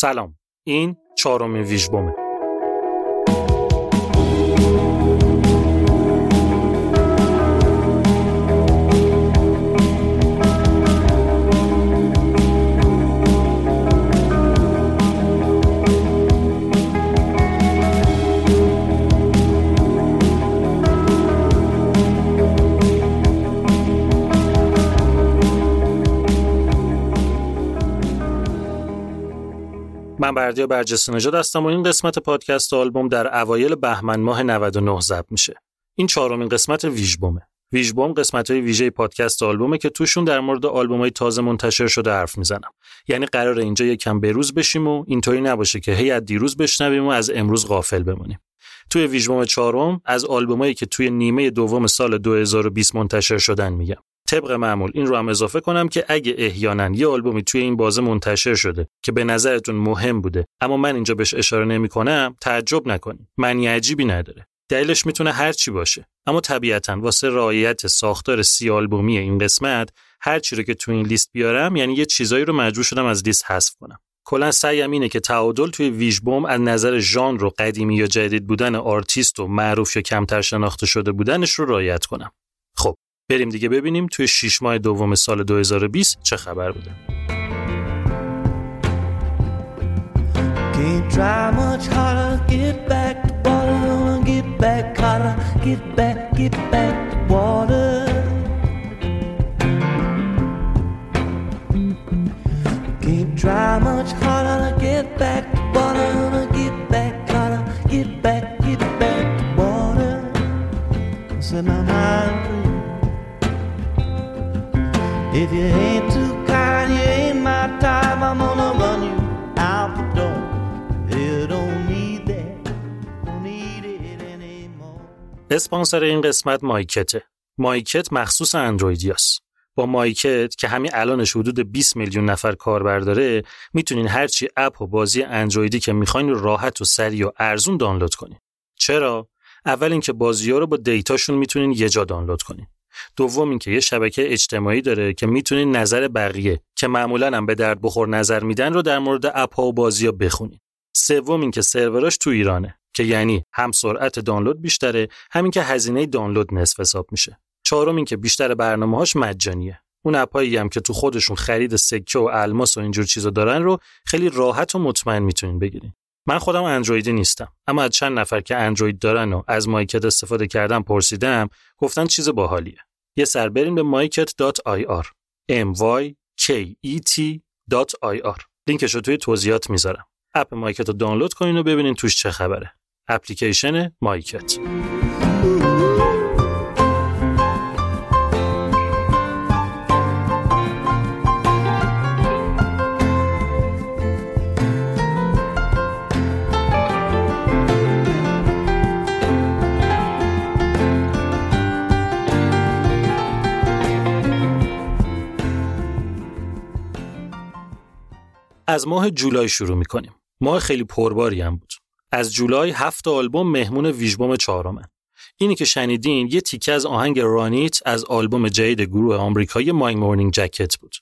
سلام. این چهارمین ویژبومه. من بردیا برجسته نژاد هستم و این قسمت پادکست آلبوم در اوایل بهمن ماه 99 ضبط میشه. این چهارمین قسمت ویژبومه. ویژبوم قسمت های ویژه پادکست آلبومه که توشون در مورد آلبوم های تازه منتشر شده حرف می‌زنم. یعنی قرار اینجا یکم بروز بشیم و اینطوری نباشه که هی از دیروز بشنویم و از امروز غافل بمونیم. توی ویژبوم چهارم از آلبومایی که توی نیمه دوم سال 2020 منتشر شدن میگم. طبق معمول. این رو هم اضافه کنم که اگه احیانا یه آلبومی توی این بازه منتشر شده که به نظرتون مهم بوده اما من اینجا بهش اشاره نمی کنم تعجب نکنید. معنی عجیبی نداره. دلیلش می‌تونه هر چی باشه. اما طبیعتا واسه رعایت ساختار سی آلبومی این قسمت هر چی رو که تو این لیست بیارم یعنی یه چیزایی رو مجبور شدم از لیست حذف کنم. کلا سعیم اینه که تعادل توی ویژبوم از نظر ژانر و قدیمی یا جدید بودن آرتیست و معروف یا کمتر شناخته شده بودنش رو رعایت کنم. خب بریم دیگه ببینیم توی 6 ماه دوم سال 2020 چه خبر بوده Can't try much harder, get back to water, get back hotter, get back, get back to water. اسپانسر این قسمت مایکته. مایکت مخصوص اندرویدیاست. با مایکت که همین الانش حدود 20 میلیون نفر کاربر داره می‌تونین هرچی اپ و بازی اندرویدی که می‌خواین رو راحت و سریع و ارزون دانلود کنین. چرا؟ اول اینکه بازی ها رو با دیتاشون می‌تونین یه جا دانلود کنین. دوم اینکه یه شبکه اجتماعی داره که می‌تونین نظر بقیه که معمولا هم به درد بخور نظر میدن رو در مورد اپ ها و بازی ها بخونین. سوم اینکه سروراش تو ایرانه که یعنی هم سرعت دانلود بیشتره همین که هزینه دانلود نصف حساب میشه. چهارم اینکه بیشتر برنامه‌هاش مجانیه. اون اپایی هم که تو خودشون خرید سکه و الماس و اینجور چیزا دارن رو خیلی راحت و مطمئن می‌تونین بگیرین. من خودم اندرویدی نیستم اما از چند نفر که اندروید دارن و از مایکت استفاده کردم پرسیدم گفتن چیز باحالیه. یه سر بریم به myket.ir m y لینکش رو توی توضیحات می‌ذارم. اپ مایکت رو دانلود کنین و ببینین توش چه خبره. اپلیکیشن مایکت از ماه جولای شروع می‌کنیم. ماه خیلی پرباری هم بود. از جولای هفت آلبوم مهمون ویژبوم چهارمن. اینی که شنیدین یه تیکه از آهنگ رانیت از آلبوم جدید گروه آمریکایی مای مورنینگ جکت بود.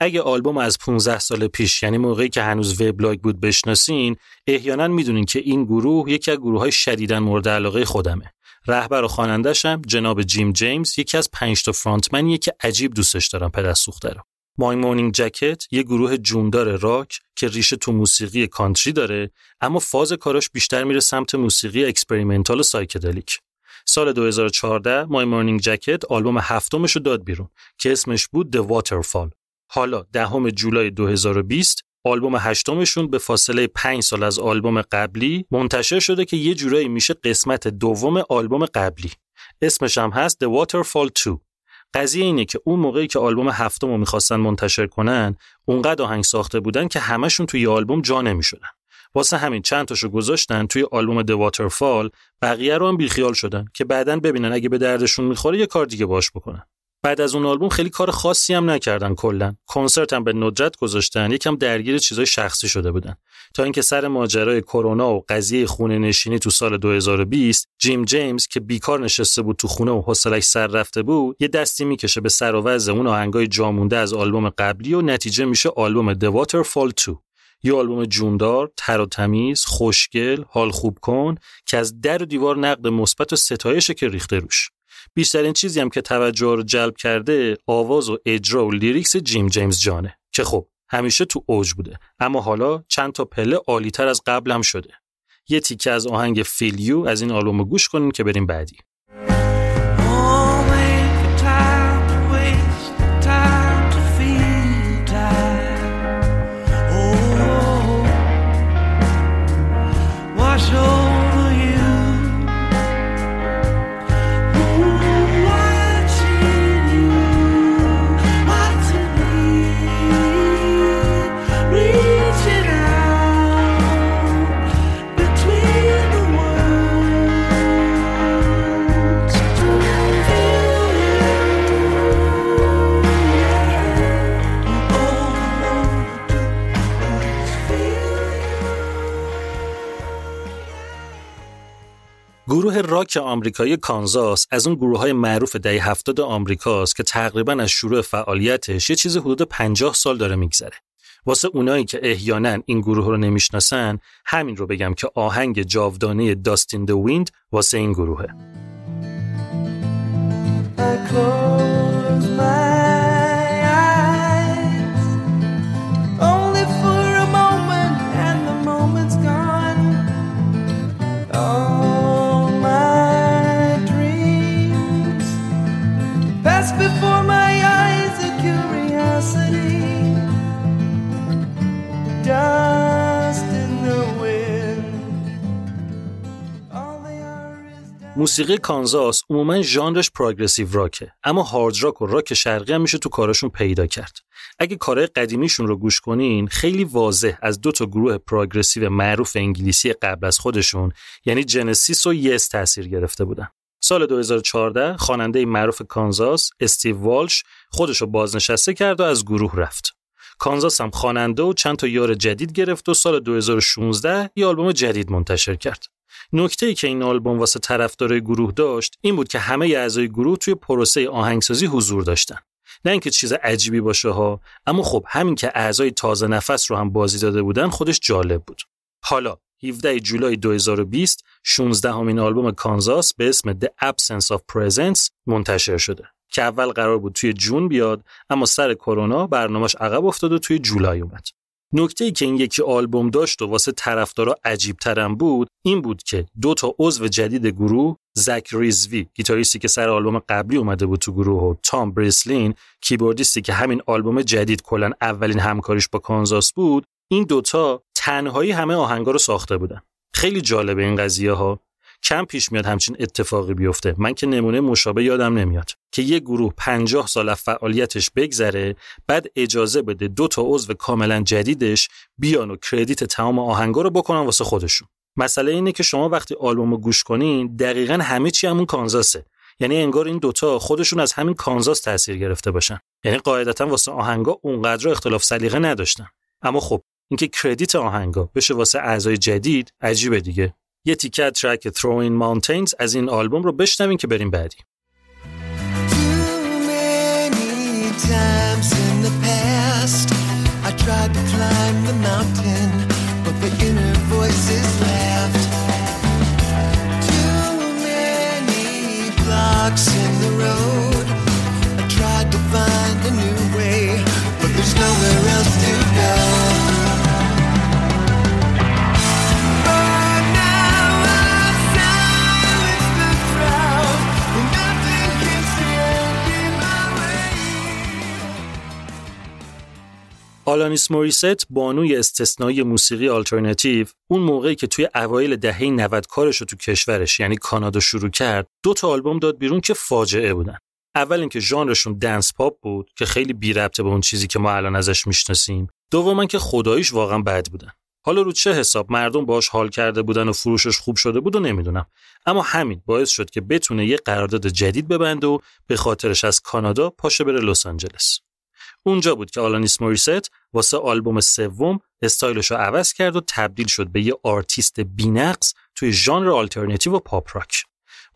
اگه آلبوم از 15 سال پیش یعنی موقعی که هنوز وبلاگ بود بشناسین احیانا می‌دونین که این گروه یکی از گروه های شدیدن مورد علاقه خودمه رهبر و خواننده‌شم جناب جیم جیمز یکی از پنج تا فرانتمنیه که عجیب دوستش دارم پدر سوخته رو My Morning Jacket یه گروه جوندار راک که ریشه تو موسیقی کانتری داره اما فاز کاراش بیشتر میره سمت موسیقی experimental و psychedelic. سال 2014 My Morning Jacket آلبوم هفتمش رو داد بیرون که اسمش بود The Waterfall. حالا دهم جولای 2020 آلبوم هشتمشون به فاصله 5 سال از آلبوم قبلی منتشر شده که یه جورایی میشه قسمت دوم آلبوم قبلی. اسمش هم هست The Waterfall 2 قضیه اینه که اون موقعی که آلبوم هفتم رو می‌خواستن منتشر کنن اونقدر آهنگ ساخته بودن که همشون توی آلبوم جا نمی‌شدن. واسه همین چند تاشو گذاشتن توی آلبوم The Waterfall بقیه رو هم بیخیال شدن که بعدا ببینن اگه به دردشون می‌خوره یه کار دیگه باش بکنن. بعد از اون آلبوم خیلی کار خاصی هم نکردن کلا. کنسرت هم به ندرت گذاشتن یکم درگیر چیزای شخصی شده بودن. تا اینکه سر ماجرای کرونا و قضیه خونه نشینی تو سال 2020 جیم جیمز که بیکار نشسته بود تو خونه و حوصلش سر رفته بود یه دستی می‌کشه به سر و وضع اون آهنگای جامونده از آلبوم قبلی و نتیجه میشه آلبوم The Waterfall 2 یه آلبوم جوندار، تر و تمیز، خوشگل، حال خوب کن که از در و دیوار نقد مثبت و ستایشه که ریخته روش. بیشترین چیزی هم که توجه رو جلب کرده آواز و اجرا و lyrics جیم جیمز جانه که خب همیشه تو اوج بوده اما حالا چند تا پله عالیتر از قبل هم شده. یه تیکه از آهنگ Feel You از این آلبوم گوش کنین که بریم بعدی. گروه راک آمریکایی کانزاس از اون گروه های معروف دهه 70 آمریکاست که تقریبا از شروع فعالیتش یه چیز حدود 50 سال داره میگذره. واسه اونایی که احیانا این گروه رو نمی‌شناسن همین رو بگم که آهنگ جاودانه داستین د ویند واسه این گروهه. موسیقی کانزاس عموما ژانرش progressive rock ه اما hard rock و راک شرقی هم میشه تو کارشون پیدا کرد. اگه کارهای قدیمیشون رو گوش کنین خیلی واضح از دو تا گروه progressive معروف انگلیسی قبل از خودشون یعنی Genesis و Yes تاثیر گرفته بودن. سال 2014 خواننده معروف کانزاس استیو والش خودش رو بازنشسته کرد و از گروه رفت. کانزاس هم خواننده و چند تا یار جدید گرفت و سال 2016 یه آلبوم جدید منتشر کرد. نکته ای که این آلبوم واسه طرفدارای گروه داشت این بود که همه اعضای گروه توی پروسه آهنگسازی حضور داشتن. نه اینکه چیز عجیبی باشه ها اما خب همین که اعضای تازه نفس رو هم بازی داده بودن خودش جالب بود. حالا 17 جولای 2020 16 همین آلبوم کانزاس به اسم The Absence of Presence منتشر شده که اول قرار بود توی جون بیاد اما سر کرونا برنامهش عقب افتاد و توی جولای اومد. نکته ای که این یکی آلبوم داشت و واسه طرفدارا عجیب ترم بود این بود که دو تا عضو جدید گروه زک ریزوی گیتاریستی که سر آلبوم قبلی اومده بود تو گروه و تام بریسلین کیبوردیستی که همین آلبوم جدید کلا اولین همکاریش با کانزاس بود این دوتا تنهایی همه آهنگا رو ساخته بودن. خیلی جالبه این قضیه ها کم پیش میاد همچین اتفاقی بیفته. من که نمونه مشابه یادم نمیاد. که یه گروه 50 سال از فعالیتش بگذره بعد اجازه بده دو تا عضو کاملا جدیدش بیان و کردیت تمام آهنگا رو بکنن واسه خودشون. مسئله اینه که شما وقتی آلبوم رو گوش کنین دقیقا همه چی همون کانزاسه. یعنی انگار این دوتا خودشون از همین کانزاس تاثیر گرفته باشن. یعنی قاعدتا واسه آهنگا اونقدر اختلاف سلیقه نداشتن. اما خب اینکه کردیت آهنگا بشه واسه اعضای جدید عجیبه دیگه. یه تیکه ترک Throwing Mountains از این آلبوم رو بشنویم که بریم بعدی. In the road آلانیس موریست بانوی استثنایی موسیقی آلترناتیو اون موقعی که توی اوایل دهه 90 کارش رو تو کشورش یعنی کانادا شروع کرد دو تا آلبوم داد بیرون که فاجعه بودن. اول اینکه ژانرشون dance pop بود که خیلی بی ربطه به اون چیزی که ما الان ازش می‌شناسیم. دوما که خداییش واقعا بد بودن. حالا رو چه حساب مردم باش حال کرده بودن و فروشش خوب شده بود و نمی‌دونم. اما همین باعث شد که بتونه یه قرارداد جدید ببنده و به خاطرش از کانادا پاشه بره لس آنجلس. اونجا بود که آلانیس موریست واسه آلبوم سوم استایلش رو عوض کرد و تبدیل شد به یه آرتیست بینقص توی ژانر آلترناتیو و pop rock.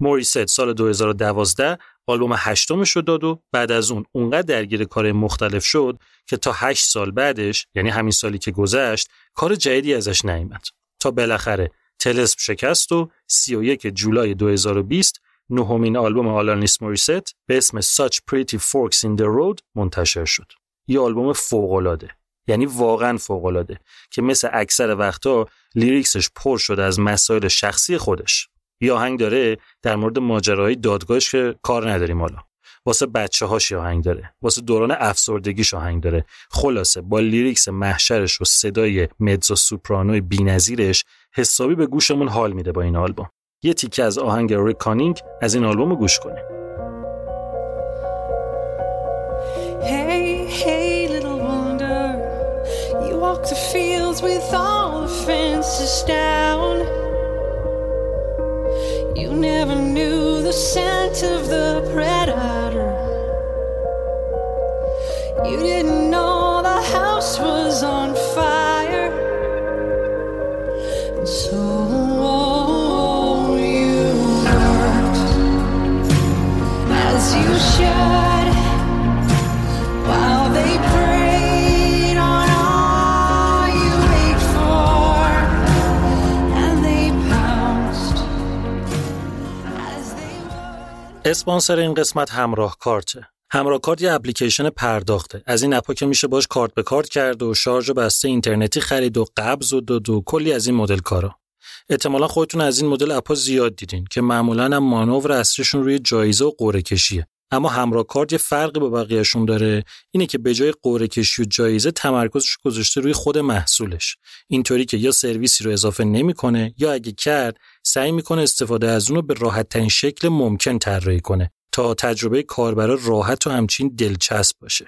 موریست سال 2012 آلبوم هشتمش رو داد و بعد از اون اونقدر درگیر کار مختلف شد که تا هشت سال بعدش یعنی همین سالی که گذشت کار جدیدی ازش نیامد تا بالاخره تلسپ شکست و 31 جولای 2020 نهمین آلبوم آلانیس موریست به اسم Such Pretty Forks in the Road منتشر شد. یه آلبوم فوق‌العاده. یعنی واقعا فوق‌العاده که مثل اکثر وقتا lyrics ش پر شده از مسائل شخصی خودش. یه آهنگ داره در مورد ماجراهای دادگاهش که کار نداریم حالا. واسه بچه هاش آهنگ داره واسه دوران افسردگیش آهنگ داره خلاصه با lyrics محشرش و صدای متزو سوپرانوی بی‌نظیرش حسابی به گوشمون حال میده با این آلبوم یه تیکه از آهنگ Reckoning از این آلبوم رو گوش کنیم Hey, hey, little wonder. You walk the fields with all the fences down. You never knew the scent of the predator. You didn't know the house was on fire. And so اسپانسر این قسمت همراه کارته. همراه کارت یه اپلیکیشن پرداخته. از این اپا که میشه باش کارت به کارت کرد و شارژ و بسته اینترنتی خرید و قبض و داد و کلی از این مدل کارا. احتمالا خودتون از این مدل اپا زیاد دیدین که معمولا هم مانور اصلیشون روی جایزه و قرعه کشیه. اما همراه کارت یه فرقی با بقیهشون داره اینه که به جای قرعه کشی و جایزه تمرکزش گذاشته روی خود محصولش. اینطوری که یا سرویسی رو اضافه نمی‌کنه یا اگه کرد سعی می‌کنه استفاده از اون رو به راحت شکل ممکن طراحی کنه تا تجربه کاربرا راحت و همچین دلچسب باشه.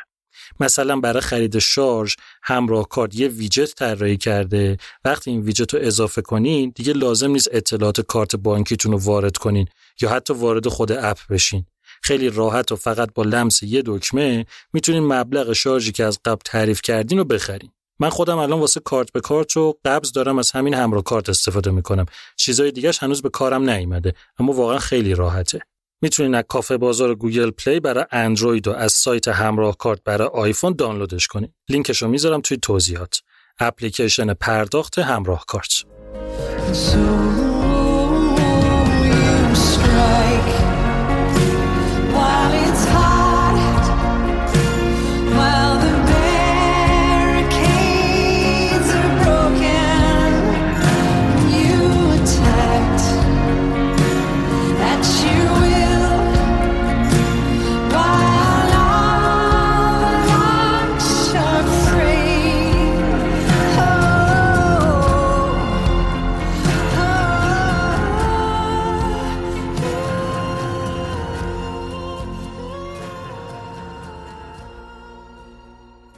مثلا برای خرید شارژ همراه کارت یه ویجت طراحی کرده. وقتی این ویجت رو اضافه کنین دیگه لازم نیست اطلاعات کارت بانکیتون رو وارد کنین یا حتی وارد خود اپ بشین. خیلی راحت و فقط با لمس یه دکمه می‌تونین مبلغ شارژی که از قبل تعریف کردین رو بخرین. من خودم الان واسه کارت به کارت و قبض دارم از همین همراه کارت استفاده می‌کنم. چیزای دیگهش هنوز به کارم نیومده اما واقعا خیلی راحته. می‌تونین از کافه بازار Google Play برای اندروید و از سایت همراه کارت برای آیفون دانلودش کنین. لینکش رو می‌ذارم توی توضیحات. اپلیکیشن پرداخت همراه کارت.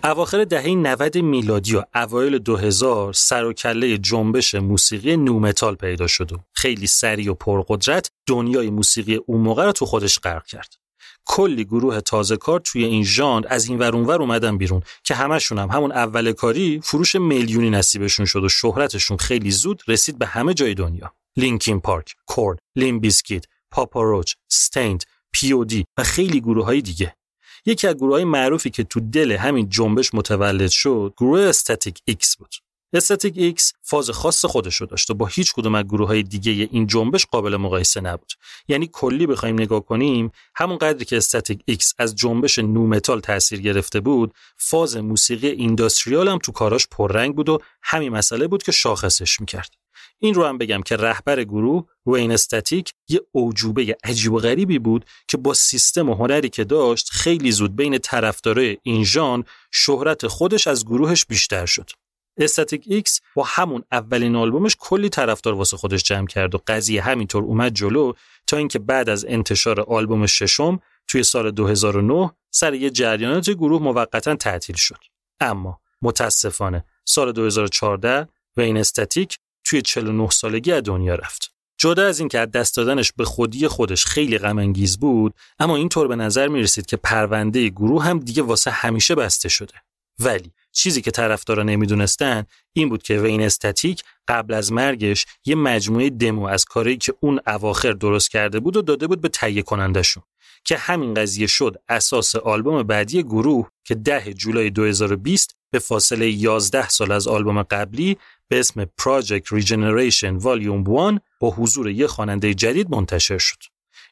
اواخر دهه 90 میلادی و اوایل 2000 سر و کله جنبش موسیقی nu metal پیدا شد و خیلی سریع و پرقدرت دنیای موسیقی اون موقع رو تو خودش غرق کرد. کلی گروه تازه کار توی این ژانر از این ور اونور اومدن بیرون که همشون هم همون اول کاری فروش میلیونی نصیبشون شد و شهرتشون خیلی زود رسید به همه جای دنیا Linkin Park، Korn، Limp Bizkit، Papa Roach، Staind، P.O.D. و خیلی گروه های دیگه یکی از گروه های معروفی که تو دل همین جنبش متولد شد گروه Static-X بود. Static-X فاز خاص خودش رو داشت و با هیچ کدوم از گروه های دیگه این جنبش قابل مقایسه نبود. یعنی کلی بخوایم نگاه کنیم همون قدری که Static-X از جنبش nu metal تاثیر گرفته بود فاز موسیقی industrial هم تو کاراش پررنگ بود و همین مسئله بود که شاخصش می‌کرد. این رو هم بگم که رهبر گروه وین استاتیک یه اعجوبه عجیب و غریبی بود که با سیستم و هنری که داشت خیلی زود بین طرفدارای این ژان شهرت خودش از گروهش بیشتر شد. Static-X با همون اولین آلبومش کلی طرفدار واسه خودش جمع کرد و قضیه همینطور اومد جلو تا اینکه بعد از انتشار آلبوم ششم توی سال 2009 سر یه جریانات گروه موقتا تعطیل شد. اما متاسفانه سال 2014 وین استاتیک توی 49 سالگی از دنیا رفت. جدا از اینکه از دست دادنش به خودی خودش خیلی غم بود اما اینطور به نظر می رسید که پرونده گروه هم دیگه واسه همیشه بسته شده ولی چیزی که طرفدارا نمی‌دونستن این بود که وین استاتیک قبل از مرگش یه مجموعه دمو از کاری که اون اواخر درست کرده بود و داده بود به تهیه کنندشون که همین قضیه شد اساس آلبوم بعدی گروه که 10 جولای 2020 به فاصله 11 سال از آلبوم قبلی به اسم Project Regeneration Volume 1 با حضور یک خواننده جدید منتشر شد.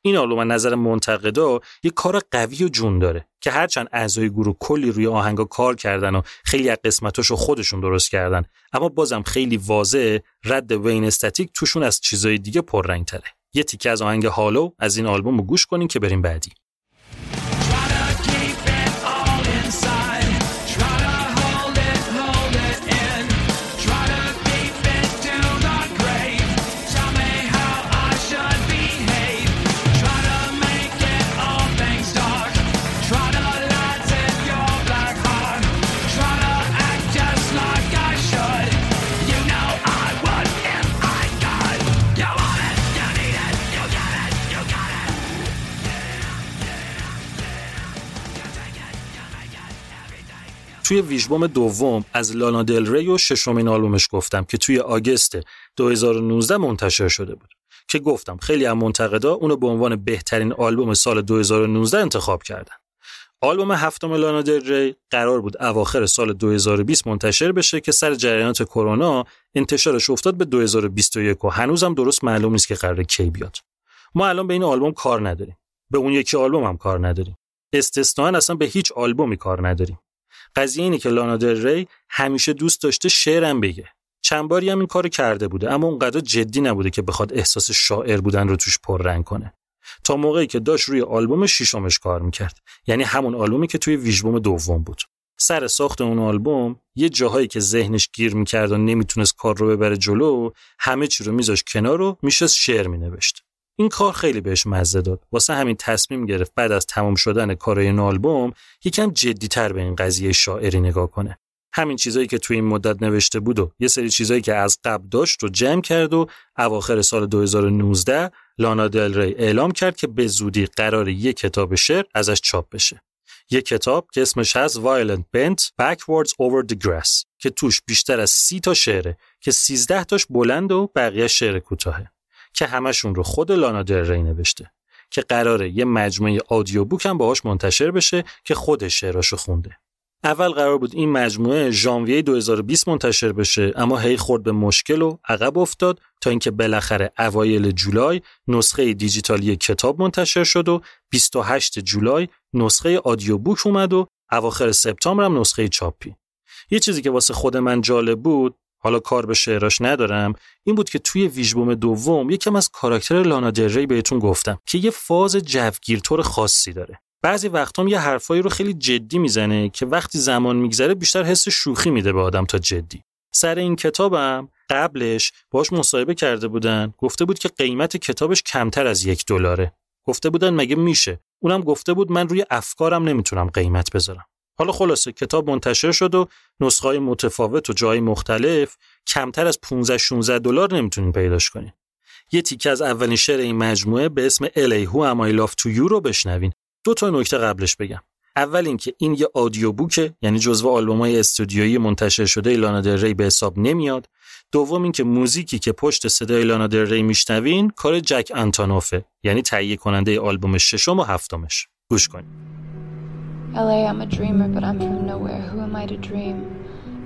این آلبوم نظر منتقدا یک کار قوی و جون داره که هرچند اعضای گروه کلی روی آهنگا کار کردن و خیلی از قسمتاشو خودشون درست کردن اما بازم خیلی واضح رد وین استاتیک توشون از چیزای دیگه پررنگ تره یه تیکه از آهنگ هالو از این آلبوم رو گوش کنین که بریم بعدی توی ویژبوم دوم از لانا دل ری و ششمین آلبومش گفتم که توی آگست 2019 منتشر شده بود که گفتم خیلی از منتقدا اونو به عنوان بهترین آلبوم سال 2019 انتخاب کردن. آلبوم هفتم لانا دل ری قرار بود اواخر سال 2020 منتشر بشه که سر جریانات کرونا انتشارش افتاد به 2021 و هنوزم درست معلوم نیست که قرار کی بیاد. ما الان به این آلبوم کار نداریم. به اون یکی آلبوم هم کار نداریم. استثنا اصلا به هیچ آلبومی کار نداریم. قضیه اینه که لانا دل ری همیشه دوست داشته شعرم بگه. چند باری هم این کارو کرده بوده اما اونقدر جدی نبوده که بخواد احساس شاعر بودن رو توش پررنگ کنه. تا موقعی که داشت روی آلبوم ششمش کار می‌کرد. یعنی همون آلبومی که توی ویژبوم دوم بود. سر ساخت اون آلبوم یه جاهایی که ذهنش گیر می‌کرد و نمی‌تونست کار رو ببره جلو همه چی رو میذاش کنار و میشه شعر مینوشت. این کار خیلی بهش مزه داد. واسه همین تصمیم گرفت بعد از تمام شدن کارای این آلبوم یکم جدیتر به این قضیه شاعری نگاه کنه. همین چیزایی که توی این مدت نوشته بود و یه سری چیزایی که از قبل داشت رو جمع کرد و اواخر سال 2019 لانا دل ری اعلام کرد که به زودی قرار یک کتاب شعر ازش چاپ بشه. یک کتاب که اسمش هست Violent Bent Backwards Over the Grass که توش بیشتر از سی تا شعره که 13 تاش بلند و بقیه شعر کوتاهه. که همشون رو خود لانا در ری نوشته که قراره یه مجموعه آدیو بوک هم باهاش منتشر بشه که خودش شعراشو خونده. اول قرار بود این مجموعه ژانویه 2020 منتشر بشه اما هی خورد به مشکل و عقب افتاد تا اینکه بالاخره اوایل جولای نسخه دیجیتالی کتاب منتشر شد و 28 جولای نسخه آدیو بوک اومد و اواخر سپتامبر هم نسخه چاپی. یه چیزی که واسه خود من جالب بود حالا کار به شعراش ندارم این بود که توی ویژبوم دوم یکم از کاراکتر لانا دری بهتون گفتم که یه فاز جوگیرطور خاصی داره. بعضی وقتا یه حرفایی رو خیلی جدی می‌زنه که وقتی زمان میگذره بیشتر حس شوخی میده به آدم تا جدی. سر این کتابم قبلش باش مصاحبه کرده بودن گفته بود که قیمت کتابش کمتر از یک دلاره. گفته بودن مگه میشه؟ اونم گفته بود من روی افکارم نمی‌تونم قیمت بذارم. حالا خلاصه کتاب منتشر شد و نسخه متفاوت و جای مختلف کمتر از 15 16 دلار نمی‌تونین پیداش کنین. یه تیکه از اولین شعر این مجموعه به اسم الی هو ام آی لاف تو یو رو بشنوین. دو تا نکته قبلش بگم اول اینکه این یه آدیو بوکه یعنی جزو آلبومای استودیویی منتشر شده لانا دل ری به حساب نمیاد دوم اینکه موزیکی که پشت صدای لانا دل ری میشنوین کار جک انتانوفه یعنی تهیه کننده آلبوم ششم و هفتمش گوش کنید LA, I'm a dreamer, but I'm from nowhere. Who am I to dream?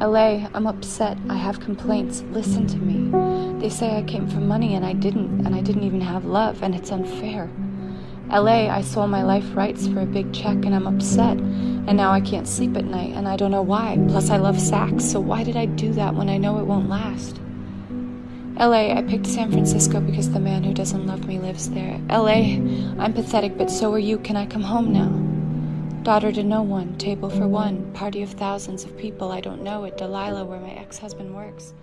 LA, I'm upset. I have complaints. Listen to me. They say I came for money and I didn't, and I didn't even have love, and it's unfair. LA, I sold my life rights for a big check and I'm upset. And now I can't sleep at night and I don't know why. Plus, I love sax, so why did I do that when I know it won't last? LA, I picked San Francisco because the man who doesn't love me lives there. LA, I'm pathetic, but so are you. Can I come home now? Daughter to no one, table for one, party of thousands of people. I don't know at Delilah, where my ex husband works.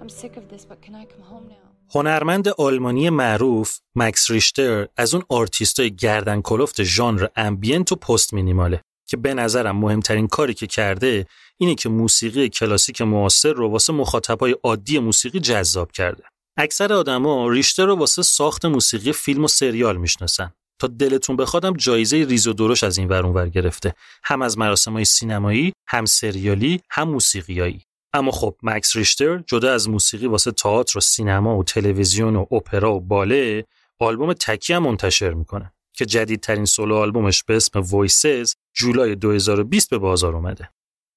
I'm sick of this, but can I come home now? هنرمند آلمانی معروف مکس ریشتر از اون آرتیستای گردن کلفت ژانر ambient و post minimal ه که به نظرم مهمترین کاری که کرده اینه که موسیقی کلاسیک معاصر رو واسه مخاطبای عادی موسیقی جذاب کرده. اکثر آدما ریشتر رو واسه ساخت موسیقی فیلم و سریال می‌شناسن. تا دلتون بخوادم جایزه ریز و درشت از این ور ور گرفته. هم از مراسمای سینمایی، هم سریالی، هم موسیقیایی. اما خب مکس ریشتر جدا از موسیقی واسه تئاتر و سینما و تلویزیون و اپرا و باله آلبوم تکی هم منتشر می‌کنه که جدیدترین سولو آلبومش به اسم Voices جولای 2020 به بازار اومده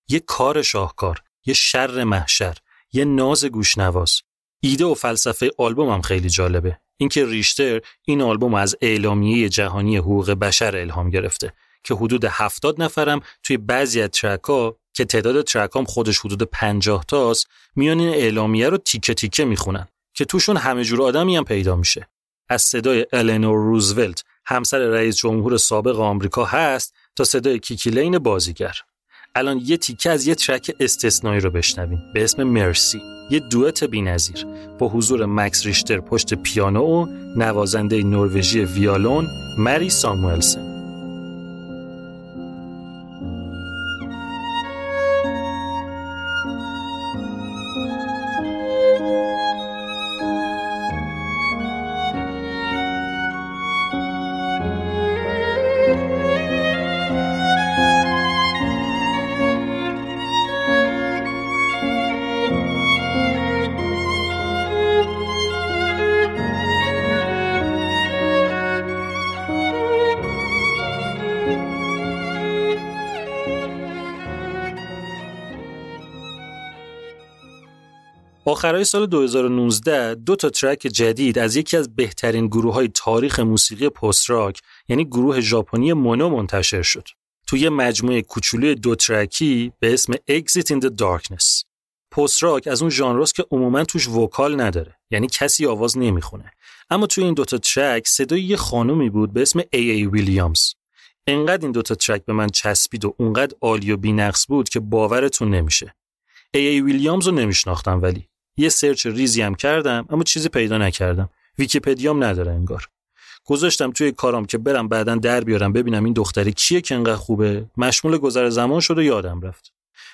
یه کار شاهکار یه شر محشر یه ناز گوشنواز ایده و فلسفه آلبوم هم خیلی جالبه اینکه ریشتر این آلبوم از اعلامیه جهانی حقوق بشر الهام گرفته که حدود 70 نفرم توی بعضی از ترکا که تعداد ترکام خودش حدود 50 تاست میان این اعلامیه رو تیکه تیکه می‌خونن که توشون همه جور آدمی هم پیدا میشه. از صدای النور روزولت همسر رئیس جمهور سابق آمریکا هست تا صدای کیکی لین بازیگر. الان یه تیکه از یه ترک استثنایی رو بشنویم. به اسم مرسی. یه دوئت بی‌نظیر. با حضور مکس ریشتر پشت پیانو و نوازنده نروژی ویالون مری ساموئلسن. آخرای سال 2019 دو تا ترک جدید از یکی از بهترین گروه های تاریخ موسیقی post rock یعنی گروه ژاپنی Mono منتشر شد. توی مجموعه کوچولوی دو ترکی به اسم Exit in the Darkness. post rock از اون ژانراست که عموما توش vocal نداره یعنی کسی آواز نمی‌خونه اما توی این دوتا ترک صدای یه خانومی بود به اسم A.A. Williams انقدر این دوتا ترک به من چسبید و اونقدر عالی و بینقص بود که باورتون نمیشه A.A. Williams رو نمیشناختم ولی یه search ریزی هم کردم اما چیزی پیدا نکردم. ویکیپدیام نداره انگار. گذاشتم توی کارام که برم بعدا در بیارم ببینم این دختری کیه که انقدر خوبه. مشمول گذر زمان شد و یادم رفت.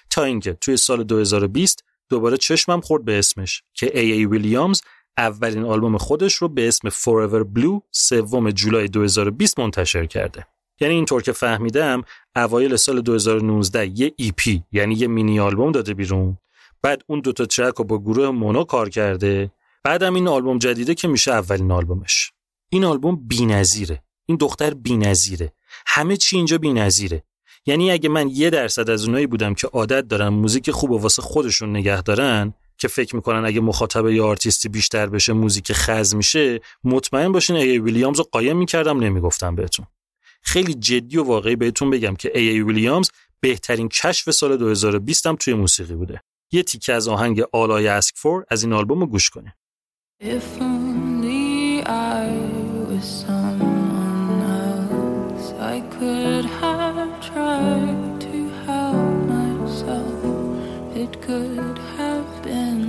تا اینکه توی سال 2020 دوباره چشمم خورد به اسمش که A.A. Williams اولین آلبوم خودش رو به اسم Forever Blue سوم جولای 2020 منتشر کرده. یعنی اینطور که فهمیدم اوایل سال 2019 یه EP یعنی یه مینی آلبوم داده بیرون. بعد اون دوتا ترک رو با گروه Mono کار کرده. بعدم این آلبوم جدیده که میشه اولین آلبومش. این آلبوم بی‌نظیره. این دختر بی‌نظیره. همه چی اینجا بی‌نظیره. یعنی اگه من یه درصد از اونایی بودم که عادت دارن موزیک خوب و واسه خودشون نگه دارن که فکر می‌کنن اگه مخاطب یا آرتیستی بیشتر بشه موزیک خز میشه مطمئن باشین A.A. Williams رو قایم می‌کردم نمی‌گفتم بهتون. خیلی جدی و واقعی بهتون بگم که ای, ای ویلیامز بهترین کشف سال 2020 هم توی موسیقی بوده. یه تیکه از آهنگ Ask For از این آلبوم رو گوش کنیم If only I was someone else, I could have tried to help myself. It could have been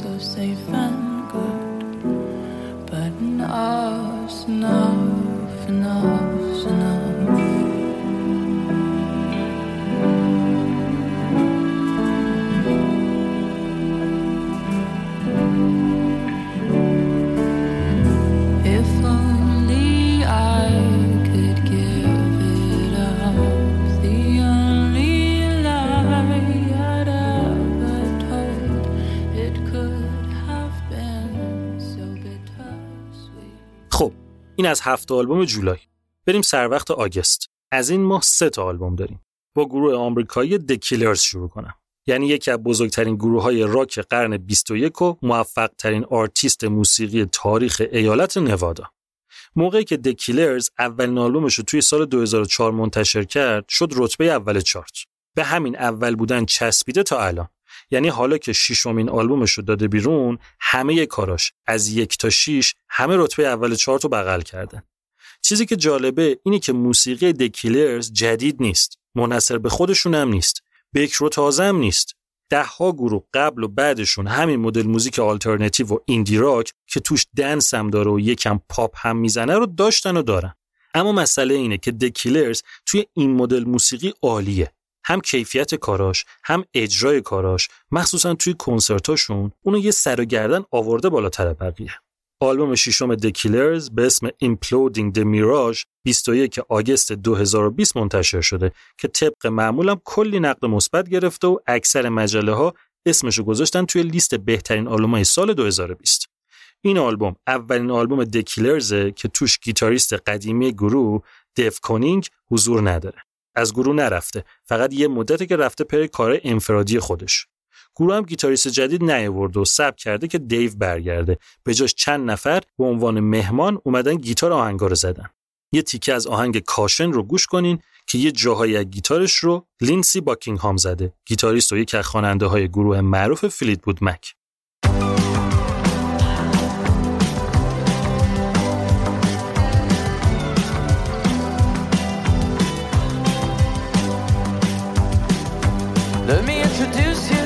so safe and good, but enough's enough, این از هفت آلبوم جولای. بریم سر وقت August. از این ماه سه تا آلبوم داریم. با گروه آمریکایی The Killers شروع کنم. یعنی یکی از بزرگترین گروه های راک قرن 21 و موفق ترین آرتیست موسیقی تاریخ ایالت نوادا. موقعی که The Killers اولین آلبومش رو توی سال 2004 منتشر کرد شد رتبه اول چارت. به همین اول بودن چسبیده تا الان. یعنی حالا که ششمین آلبومش رو داده بیرون همه کاراش از یک تا شیش همه رتبه اول چارت رو بغل کردن. چیزی که جالبه اینه که موسیقی دکیلرز جدید نیست. منصر به خودشون هم نیست. بکر و تازه هم نیست. ده ها گروه قبل و بعدشون همین مدل موزیک آلترنتیو و ایندی راک که توش دنس هم داره و یکم پاپ هم می‌زنه رو داشتن و دارن. اما مسئله اینه که دکیلرز توی این مدل موسیقی عالیه. هم کیفیت کاراش هم اجرای کاراش مخصوصا توی کنسرتاشون اونو یه سر و گردن آورده بالاتر بقیه. آلبوم ششم دکیلرز به اسم Imploding the Mirage 21 آگست 2020 منتشر شده که طبق معمولم کلی نقد مثبت گرفته و اکثر مجله ها اسمشو گذاشتن توی لیست بهترین آلبومای سال 2020 این آلبوم اولین آلبوم دکیلرزه که توش گیتاریست قدیمی گروه دف کونینگ حضور نداره. از گروه نرفته. فقط یه مدته که رفته پر کار انفرادی خودش. گروه هم گیتاریست جدید نیاورد و صبر کرده که دیو برگرده. به جاش چند نفر به عنوان مهمان اومدن گیتار آهنگا رو زدن. یه تیکه از آهنگ Caution رو گوش کنین که یه جاهایی از گیتارش رو لیندسی باکینگهام زده. گیتاریست و یکی از خواننده های گروه معروف Fleetwood Mac. Let me introduce you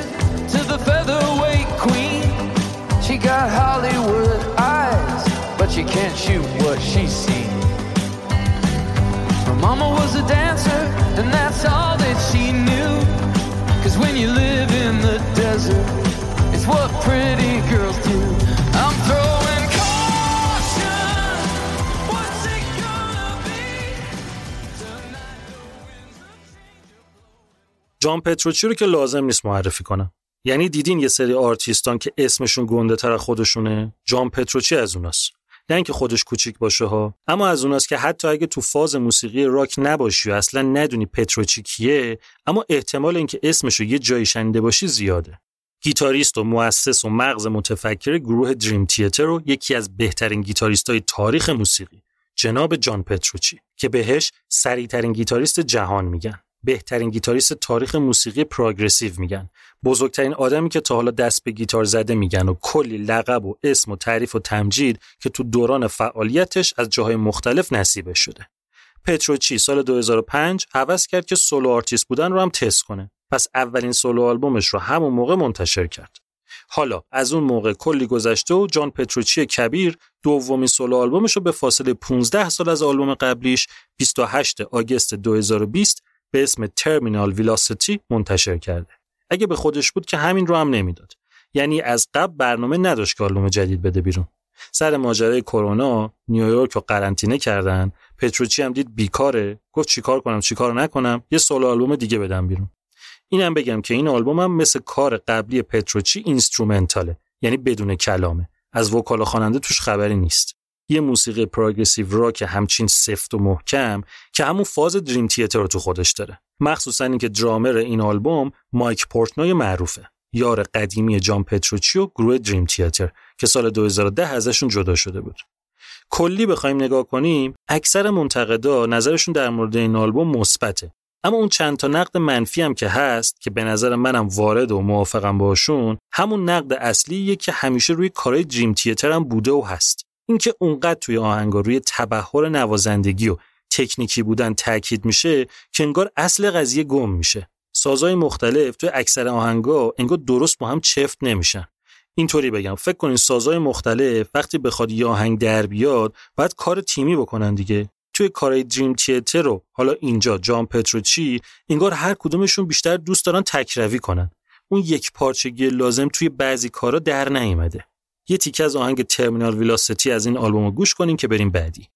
to the featherweight queen. She got Hollywood eyes, but she can't shoot what she's seen. Her mama was a dancer, and that's all that she knew. Cause when you live in the desert, it's what pretty girls do. جان پتروچی رو که لازم نیست معرفی کنم. یعنی دیدین یه سری آرتیستان که اسمشون گنده تر خودشونه؟ جان پتروچی از اوناست. نه اینکه خودش کوچیک باشه ها. اما از اوناست که حتی اگه تو فاز موسیقی راک نباشی و اصلا ندونی پتروچی کیه اما احتمال اینکه اسمشو یه جایی شنیده باشی زیاده. گیتاریست و مؤسس و مغز متفکر گروه Dream Theater و یکی از بهترین گیتاریستای تاریخ موسیقی جناب جان پتروچی که بهش سریعترین گیتاریست جهان میگن. بهترین گیتاریست تاریخ موسیقی progressive میگن. بزرگترین آدمی که تا حالا دست به گیتار زده میگن و کلی لقب و اسم و تعریف و تمجید که تو دوران فعالیتش از جاهای مختلف نصیبش شده. پتروچی سال 2005 هوس کرد که solo artist بودن رو هم تست کنه. پس اولین سولو آلبومش رو همون موقع منتشر کرد. حالا از اون موقع کلی گذشته و جان پتروچی کبیر دومین سولو آلبومش رو به فاصله 15 سال از آلبوم قبلیش 28 آگوست 2020 به اسم Terminal Velocity منتشر کرده. اگه به خودش بود که همین رو هم نمی‌داد. یعنی از قبل برنامه نداشت که آلبوم جدید بده بیرون. سر ماجرای کرونا نیویورک رو قرنطینه کردن. پتروچی هم دید بیکاره، گفت چیکار کنم چیکار نکنم، یه سولو آلبوم دیگه بدم بیرون. اینم بگم که این آلبوم هم مثل کار قبلی پتروچی instrumental ه، یعنی بدون کلامه. از vocal خواننده توش خبری نیست. یه موسیقی progressive rock همچین سفت و محکم که همون فاز دریم تیتر رو تو خودش داره. مخصوصا اینکه درامر این آلبوم مایک پورتنوی معروفه. یار قدیمی جان پتروچی گروه دریم تیتر که سال 2010 ازشون جدا شده بود. کلی بخوایم نگاه کنیم اکثر منتقدا نظرشون در مورد این آلبوم مثبته. اما اون چند تا نقد منفی هم که هست که به نظر منم وارد و موافقم باشون همون نقد اصلیه که همیشه روی کارهای دریم تیتر هم بوده و هست. اینکه اونقدر توی آهنگا روی تبهر نوازندگی و تکنیکی بودن تاکید میشه که انگار اصل قضیه گم میشه. سازهای مختلف توی اکثر آهنگا انگار درست با هم چفت نمیشن. اینطوری بگم فکر کنین سازهای مختلف وقتی بخواد یه آهنگ در بیاد باید کار تیمی بکنن دیگه. توی کارهای دریم تیتر رو حالا اینجا جان پتروچی انگار هر کدومشون بیشتر دوست دارن تکروی کنن. اون یک پارچگی لازم توی بعضی کارا در نیومده. یه تیکه از آهنگ ترمینال ویلاسیتی از این آلبوم رو گوش کنیم که بریم بعدی.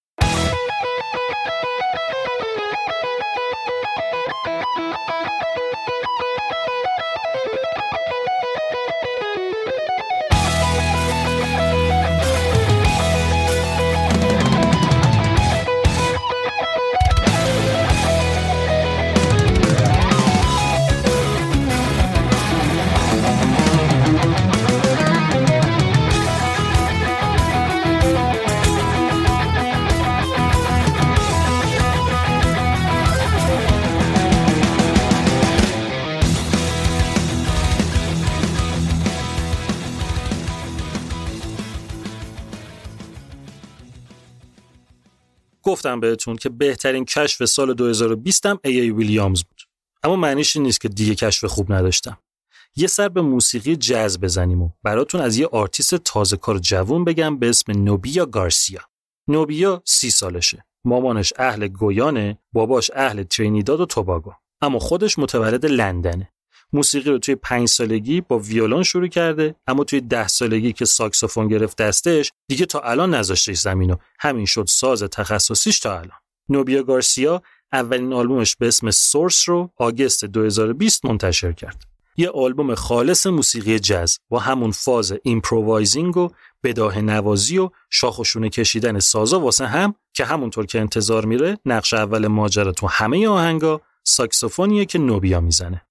گفتم بهتون که بهترین کشف سال 2020 هم ای, ای ویلیامز بود. اما معنیش نیست که دیگه کشف خوب نداشتم. یه سر به موسیقی جز بزنیم و براتون از یه آرتیست تازه کار جوون بگم به اسم نوبیا گارسیا. نوبیا سی سالشه. مامانش اهل گویانه باباش اهل ترینیداد و توباگو. اما خودش متولد لندنه. موسیقی رو توی پنج سالگی با ویولون شروع کرده اما توی ده سالگی که ساکسوفون گرفت دستش دیگه تا الان نذاشتش زمین و همین شد ساز تخصصیش تا الان. نوبیا گارسیا اولین آلبومش به اسم Source رو آگست 2020 منتشر کرد. یه آلبوم خالص موسیقی جز با همون فاز improvising و بداهه نوازی و شاخ و شونه کشیدن سازا واسه هم که همونطور که انتظار میره نقش اول ماجرا تو همه آهنگا ساکسوفونیه که نوبیا می‌زنه.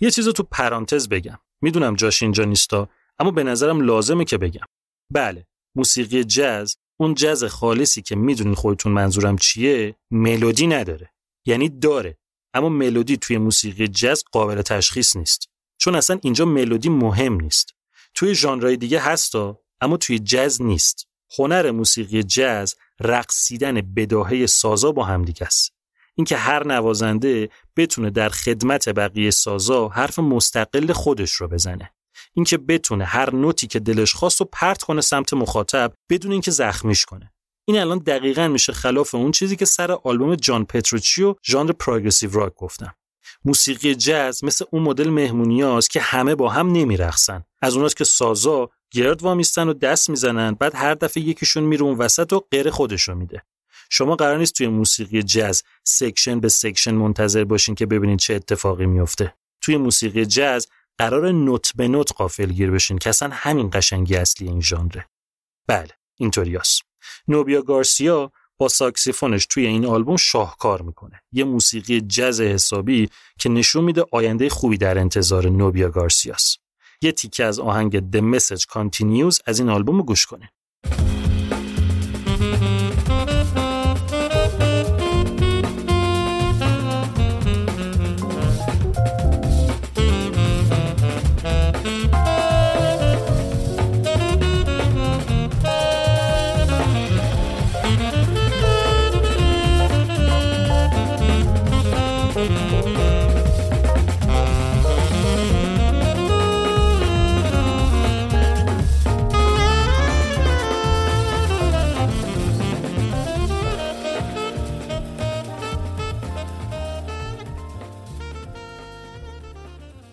یه چیز تو پرانتز بگم. می‌دونم جاش اینجا نیستا اما به نظرم لازمه که بگم. بله موسیقی جز اون جز خالصی که می‌دونین خودتون منظورم چیه ملودی نداره. یعنی داره اما ملودی توی موسیقی جز قابل تشخیص نیست. چون اصلا اینجا ملودی مهم نیست. توی ژانرهای دیگه هستا اما توی جز نیست. هنر موسیقی جز رقصیدن بداهه سازا با همدیگه است. اینکه هر نوازنده بتونه در خدمت بقیه سازا حرف مستقل خودش رو بزنه. اینکه بتونه هر نوتی که دلش خواست رو پرت کنه سمت مخاطب بدون اینکه زخمیش کنه. این الان دقیقا میشه خلاف اون چیزی که سر آلبوم جان پتروچی و ژانر progressive rock گفتم. موسیقی جز مثل اون مدل مهمونیاست که همه با هم نمیرقصن. از اوناست که سازا گرد وامیستن و دست می‌زنن بعد هر دفعه یکیشون میره اون وسط و قر خودش رو میده. شما قرار نیست توی موسیقی جز section به section منتظر باشین که ببینید چه اتفاقی میفته. توی موسیقی جز قرار نوت به نوت قافل گیر بشین که اصلا همین قشنگی اصلی این ژانره. بله اینطوریاست نوبیا گارسیا با ساکسیفونش توی این آلبوم شاهکار می‌کنه. یه موسیقی جز حسابی که نشون میده آینده خوبی در انتظار نوبیا گارسیاست. یه تیکه از آهنگ The Message Continues از این آلبوم گوش کنه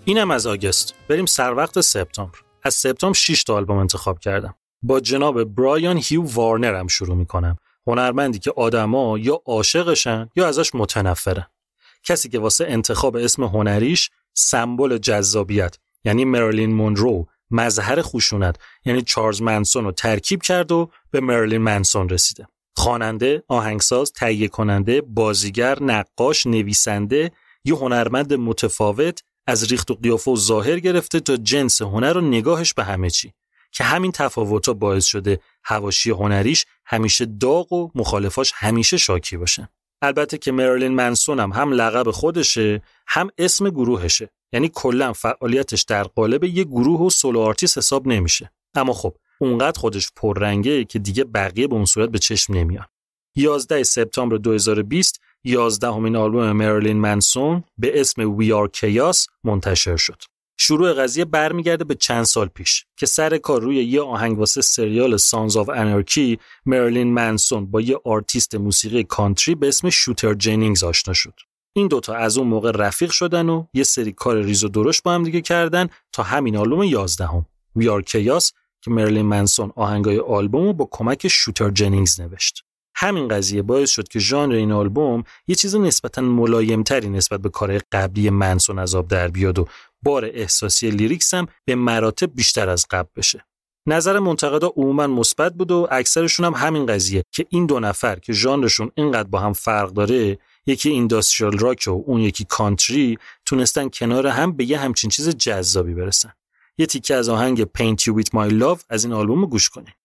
اینم از آگست. بریم سر وقت سپتامبر. از سپتامبر 6 تا آلبوم انتخاب کردم. با جناب برایان هیو وارنر هم شروع می‌کنم. هنرمندی که آدما یا عاشقشن یا ازش متنفرن. کسی که واسه انتخاب اسم هنریش سمبل جذابیت یعنی مرلین مونرو مظهر خشونت یعنی چارلز منسون رو ترکیب کرد و به مرلین منسون رسیده. خواننده، آهنگساز، تهیه کننده، بازیگر، نقاش، نویسنده، یه هنرمند متفاوت از ریخت و قیافه و ظاهر گرفته تا جنس هنر و نگاهش به همه چی. که همین تفاوت‌ها باعث شده حواشی هنریش همیشه داغ و مخالفاش همیشه شاکی باشن البته که مرلین منسون هم هم لقب خودشه هم اسم گروهشه. یعنی کلا فعالیتش در قالب یه گروه و solo artist حساب نمیشه. اما خب اونقدر خودش پررنگه که دیگه بقیه به اون صورت به چشم نمیان. 11 سپتامبر 2020 یازدهمین آلبوم مرلین منسون به اسم We Are Chaos منتشر شد. شروع قضیه برمیگرده به چند سال پیش که سر کار روی یه آهنگ واسه سریال Sons of Anarchy مرلین منسون با یه آرتیست موسیقی country به اسم شوتر جنینگز آشنا شد. این دوتا از اون موقع رفیق شدن و یه سری کار ریز و درشت با هم دیگه کردن تا همین آلبوم یازدهم We Are Chaos که مرلین منسون آهنگای آلبوم رو با کمک شوتر جنینگز نوشت. همین قضیه باعث شد که ژانر این آلبوم یه چیز نسبتا ملایمتری نسبت به کار قبلی منسون از آب در بیاد و بار احساسی lyrics هم به مراتب بیشتر از قبل بشه. نظر منتقدا عموما مثبت بود و اکثرشون هم همین قضیه که این دو نفر که ژانرشون اینقدر با هم فرق داره یکی industrial rock و اون یکی country تونستن کنار هم به یه همچین چیز جذابی برسن. یه تیکه از آهنگ Paint You With My Love از این آلبوم گوش کنید.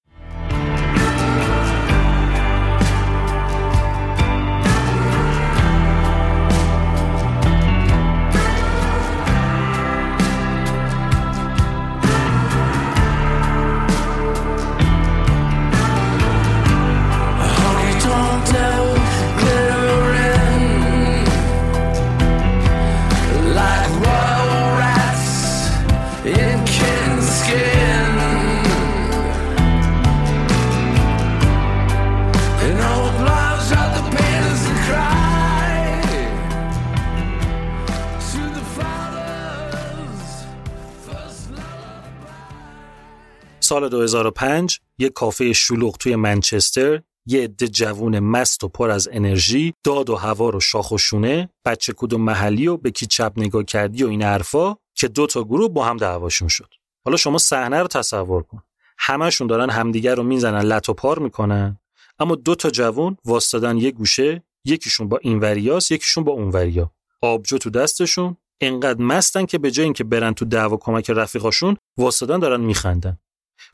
سال 2005 یه کافه شلوغ توی منچستر یه عده جوون مست و پر از انرژی داد و هوا رو شاخ و شونه بچه کدوم محلی و به کی چپ نگاه کردی و این حرفا که دو تا گروه با هم دعواشون شد. حالا شما صحنه رو تصور کن. همشون دارن همدیگر رو می‌زنن لط و پار می‌کنن. اما دو تا جوون واسطادن یه گوشه یکیشون با این وریاس یکیشون با اون وریا آبجو تو دستشون انقدر مستن که به جای اینکه برن تو دعوا کمک رفیقاشون واسطادن دارن میخندن.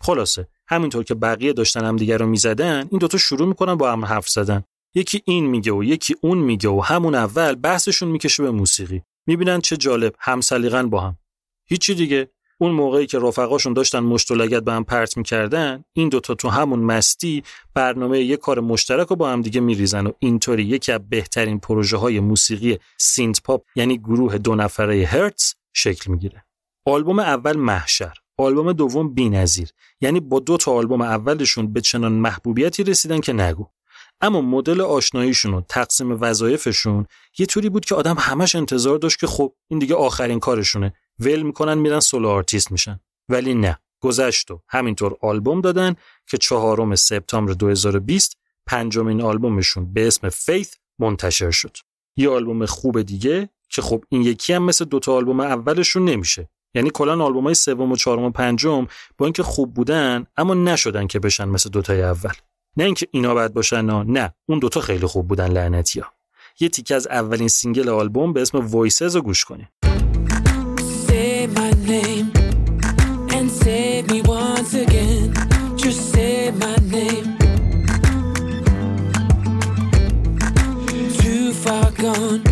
خلاصه همینطور که بقیه داشتن هم دیگر رو می‌زدن این دوتا شروع می‌کنن با هم حرف زدن. یکی این میگه و یکی اون میگه و همون اول بحثشون می‌کشه به موسیقی. می‌بینن چه جالب هم‌سلیقن با هم. هیچی دیگه. اون موقعی که رفقاشون داشتن مشت و لگد به هم پرت می‌کردن این دوتا تو همون مستی برنامه یه کار مشترک رو با هم دیگه میریزن و اینطوری یکی از بهترین پروژه های موسیقی synth pop یعنی گروه دو نفره Hurts شکل می‌گیره. آلبوم اول محشر. آلبوم دوم بی‌نظیر. یعنی با دو تا آلبوم اولشون به چنان محبوبیتی رسیدن که نگو. اما مدل آشناییشون و تقسیم وظایفشون یه طوری بود که آدم همش انتظار داشت که خب این دیگه آخرین کارشونه. ول می‌کنن میرن solo artist میشن. ولی نه. گذشت و همینطور آلبوم دادن که چهارم سپتامبر 2020 پنجمین آلبومشون به اسم Faith منتشر شد. یه آلبوم خوب دیگه که خب این یکی هم مثل دوتا آلبوم اولشون نمیشه. یعنی کلا آلبوم های سوم و چهارم و پنجم با اینکه خوب بودن اما نشدن که بشن مثل دوتای اول. نه اینکه اینا بد باشن نه, اون دوتا خیلی خوب بودن لعنتیا یه تیکه از اولین single آلبوم به اسم Voices رو گوش کنیم. Hear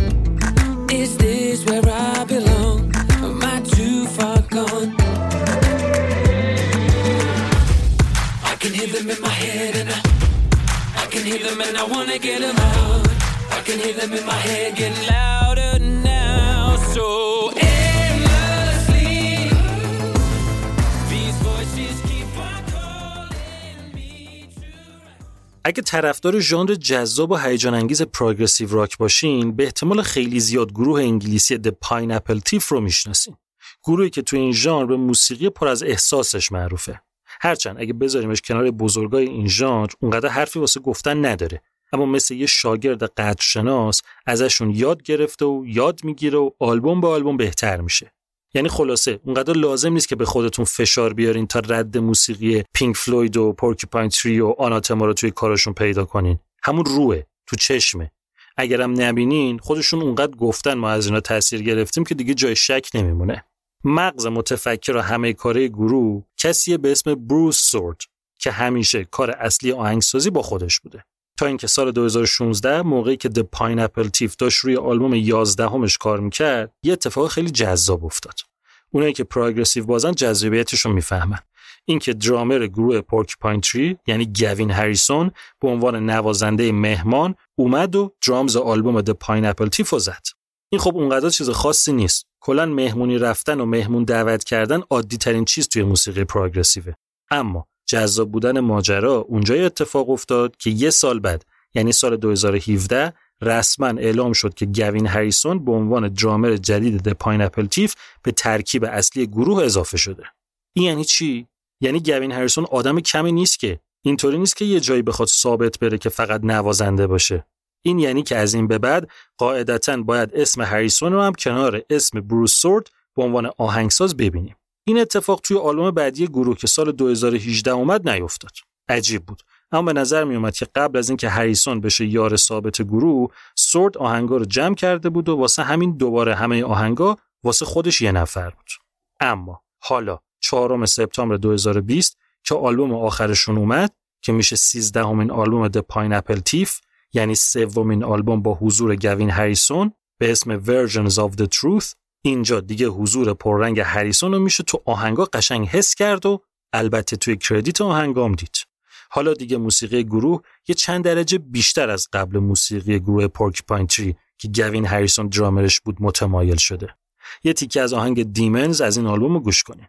and I wanna get them out. I can hear them in my head getting louder now. So keep on. اگه طرفدار ژانر جذاب و هیجان انگیز progressive rock باشین به احتمال خیلی زیاد گروه انگلیسی The Pineapple Thief رو می‌شناسین گروهی که تو این ژانر به موسیقی پر از احساسش معروفه هرچند اگه بذاریمش کنار بزرگای این ژانر اونقدر حرفی واسه گفتن نداره. اما مثل یه شاگرد قدرشناس ازشون یاد گرفته و یاد می‌گیره و آلبوم به آلبوم بهتر میشه. یعنی خلاصه اونقدر لازم نیست که به خودتون فشار بیارین تا رد موسیقی پینک فلوید و Porcupine Tree و آناتما رو توی کارشون پیدا کنین. همون روئه تو چشمه. اگرم نبینین خودشون اونقدر گفتن ما از اینا تاثیر گرفتیم که دیگه جای شک نمیمونه. مغز متفکر و همه کاره گروه کسیه به اسم بروس سورد که همیشه کار اصلی آهنگسازی با خودش بوده. تا اینکه سال 2016 موقعی که د پاینپل تیف داشت روی آلبوم 11 همش کار می‌کرد یه اتفاق خیلی جذاب افتاد. اونایی که پروگرسیو بازن جذابیتش رو می‌فهمن. اینکه درامر گروه پورکپاین تری یعنی گوین هریسون به عنوان نوازنده مهمان اومد و drums آلبوم The Pineapple Thief زد. این خب اونقدر چیز خاصی نیست. کلا مهمونی رفتن و مهمون دعوت کردن عادی ترین چیز توی موسیقی progressive ه. اما جذاب بودن ماجرا اونجای اتفاق افتاد که یه سال بعد یعنی سال 2017 رسما اعلام شد که گوین هریسون به عنوان درامر جدید The Pineapple Thief به ترکیب اصلی گروه اضافه شده. این یعنی چی؟ یعنی گوین هریسون آدم کمی نیست که اینطوری نیست که یه جایی بخواد ثابت بره که فقط نوازنده باشه. این یعنی که از این به بعد قاعدتا باید اسم هریسون رو هم کنار اسم بروس سورد به عنوان آهنگساز ببینیم. این اتفاق توی آلبوم بعدی گروه که سال 2018 اومد نیفتاد. عجیب بود. اما به نظر می اومد که قبل از اینکه هریسون بشه یار ثابت گروه سورد آهنگا رو جمع کرده بود و واسه همین دوباره همه آهنگا واسه خودش یه نفر بود. اما حالا 4 سپتامبر 2020 که آلبوم آخرشون اومد که میشه 13 همین آلبوم The Pineapple Thief یعنی سومین آلبوم با حضور گوین هریسون به اسم Versions of the Truth اینجا دیگه حضور پررنگ هریسون رو میشه تو آهنگا قشنگ حس کرد و البته توی credit آهنگام دید. حالا دیگه موسیقی گروه یه چند درجه بیشتر از قبل موسیقی گروه Porcupine Tree که گوین هریسون درامرش بود متمایل شده. یه تیکه از آهنگ دیمنز از این آلبوم رو گوش کنیم.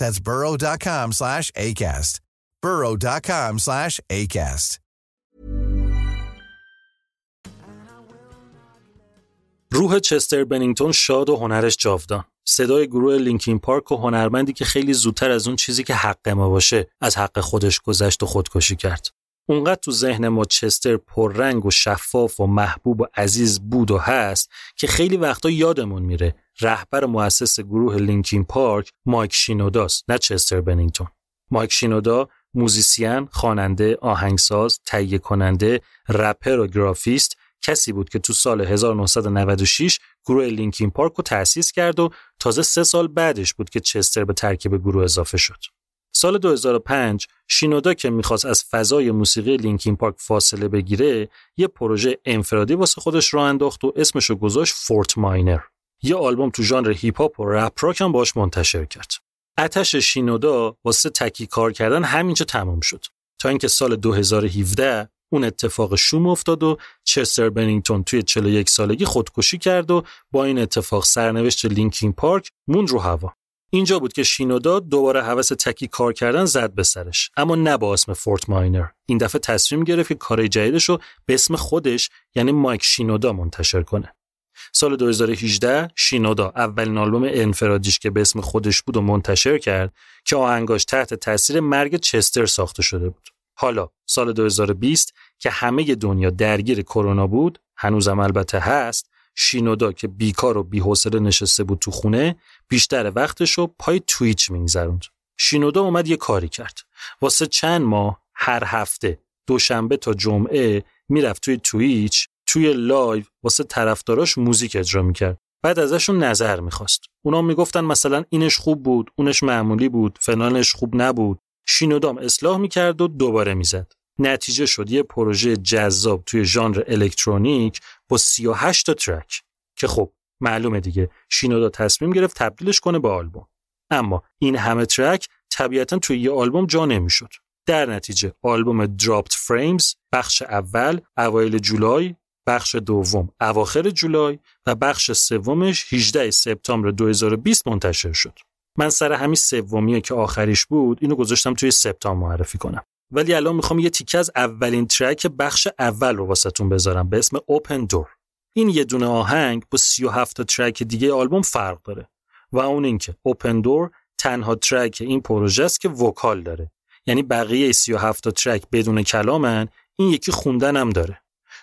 That's burrow.com slash ACAST. burrow.com slash ACAST. روح چستر بنینگتون شاد و هنرش جاودان صدای گروه لینکین پارک و هنرمندی که خیلی زودتر از اون چیزی که حق ما باشه از حق خودش گذشت و خودکشی کرد اونقدر تو ذهن ما چستر پررنگ و شفاف و محبوب و عزیز بود و هست که خیلی وقتا یادمون میره رهبر مؤسس گروه لینکین پارک مایک شینوداست نه چستر بنینگتون مایک شینودا موزیسین، خواننده، آهنگساز، تهیه کننده، رپر و گرافیست کسی بود که تو سال 1996 گروه Linkin Park رو تأسیس کرد و تازه سه سال بعدش بود که چستر به ترکیب گروه اضافه شد. سال 2005 شینودا که می‌خواست از فضای موسیقی Linkin Park فاصله بگیره یه پروژه انفرادی واسه خودش راه انداخت و اسمشو گذاشت Fort Minor. یه آلبوم تو ژانر هیپ هاپ و رپ راک هم باش منتشر کرد. اتش شینودا واسه تکی کار کردن همینجا تمام شد تا اینکه سال 2017 اون اتفاق شوم افتاد و چستر بنینگتون توی 41 سالگی خودکشی کرد و با این اتفاق سرنوشت لینکین پارک موند رو هوا. اینجا بود که شینودا دوباره هوس تکی کار کردن زد به سرش اما نه با اسم فورت ماینر این دفعه تصمیم گرفت که کار جدیدش رو به اسم خودش یعنی مایک شینودا منتشر کنه سال 2018 شینودا اولین آلبوم انفرادیش که به اسم خودش بود و منتشر کرد که آهنگاش تحت تاثیر مرگ چستر ساخته شده بود. حالا سال 2020 که همه دنیا درگیر کرونا بود هنوزم البته هست شینودا که بیکار و بی‌حوصله نشسته بود تو خونه بیشتر وقتش رو پای Twitch میگذروند. شینودا اومد یه کاری کرد. واسه چند ماه هر هفته دوشنبه تا جمعه می‌رفت توی Twitch توی live واسه طرفداراش موزیک اجرا می‌کرد. بعد ازشون نظر می‌خواست. اونا می‌گفتن مثلا اینش خوب بود اونش معمولی بود فلانش خوب نبود. شینودام اصلاح می‌کرد و دوباره می‌زد. نتیجه شد یه پروژه جذاب توی ژانر الکترونیک با 38 تا ترک. که خب معلومه دیگه. شینودا تصمیم گرفت تبدیلش کنه به آلبوم. اما این همه ترک طبیعتا توی یه آلبوم جا نمی‌شد. در نتیجه آلبوم دراپت فریمز بخش اول اوایل جولای بخش دوم اواخر جولای و بخش سومش 18 سپتامبر 2020 منتشر شد. من سر همین سومیه که آخریش بود اینو گذاشتم توی سپتامبر معرفی کنم. ولی الان می‌خوام یه تیکه از اولین track بخش اول رو واسهتون بذارم به اسم Open Door این یه دونه آهنگ با 37 تا track دیگه آلبوم فرق داره. و اون اینکه Open Door تنها track این پروژه است که vocal داره. یعنی بقیه 37 تا track بدون کلامن این یکی خوندن هم داره.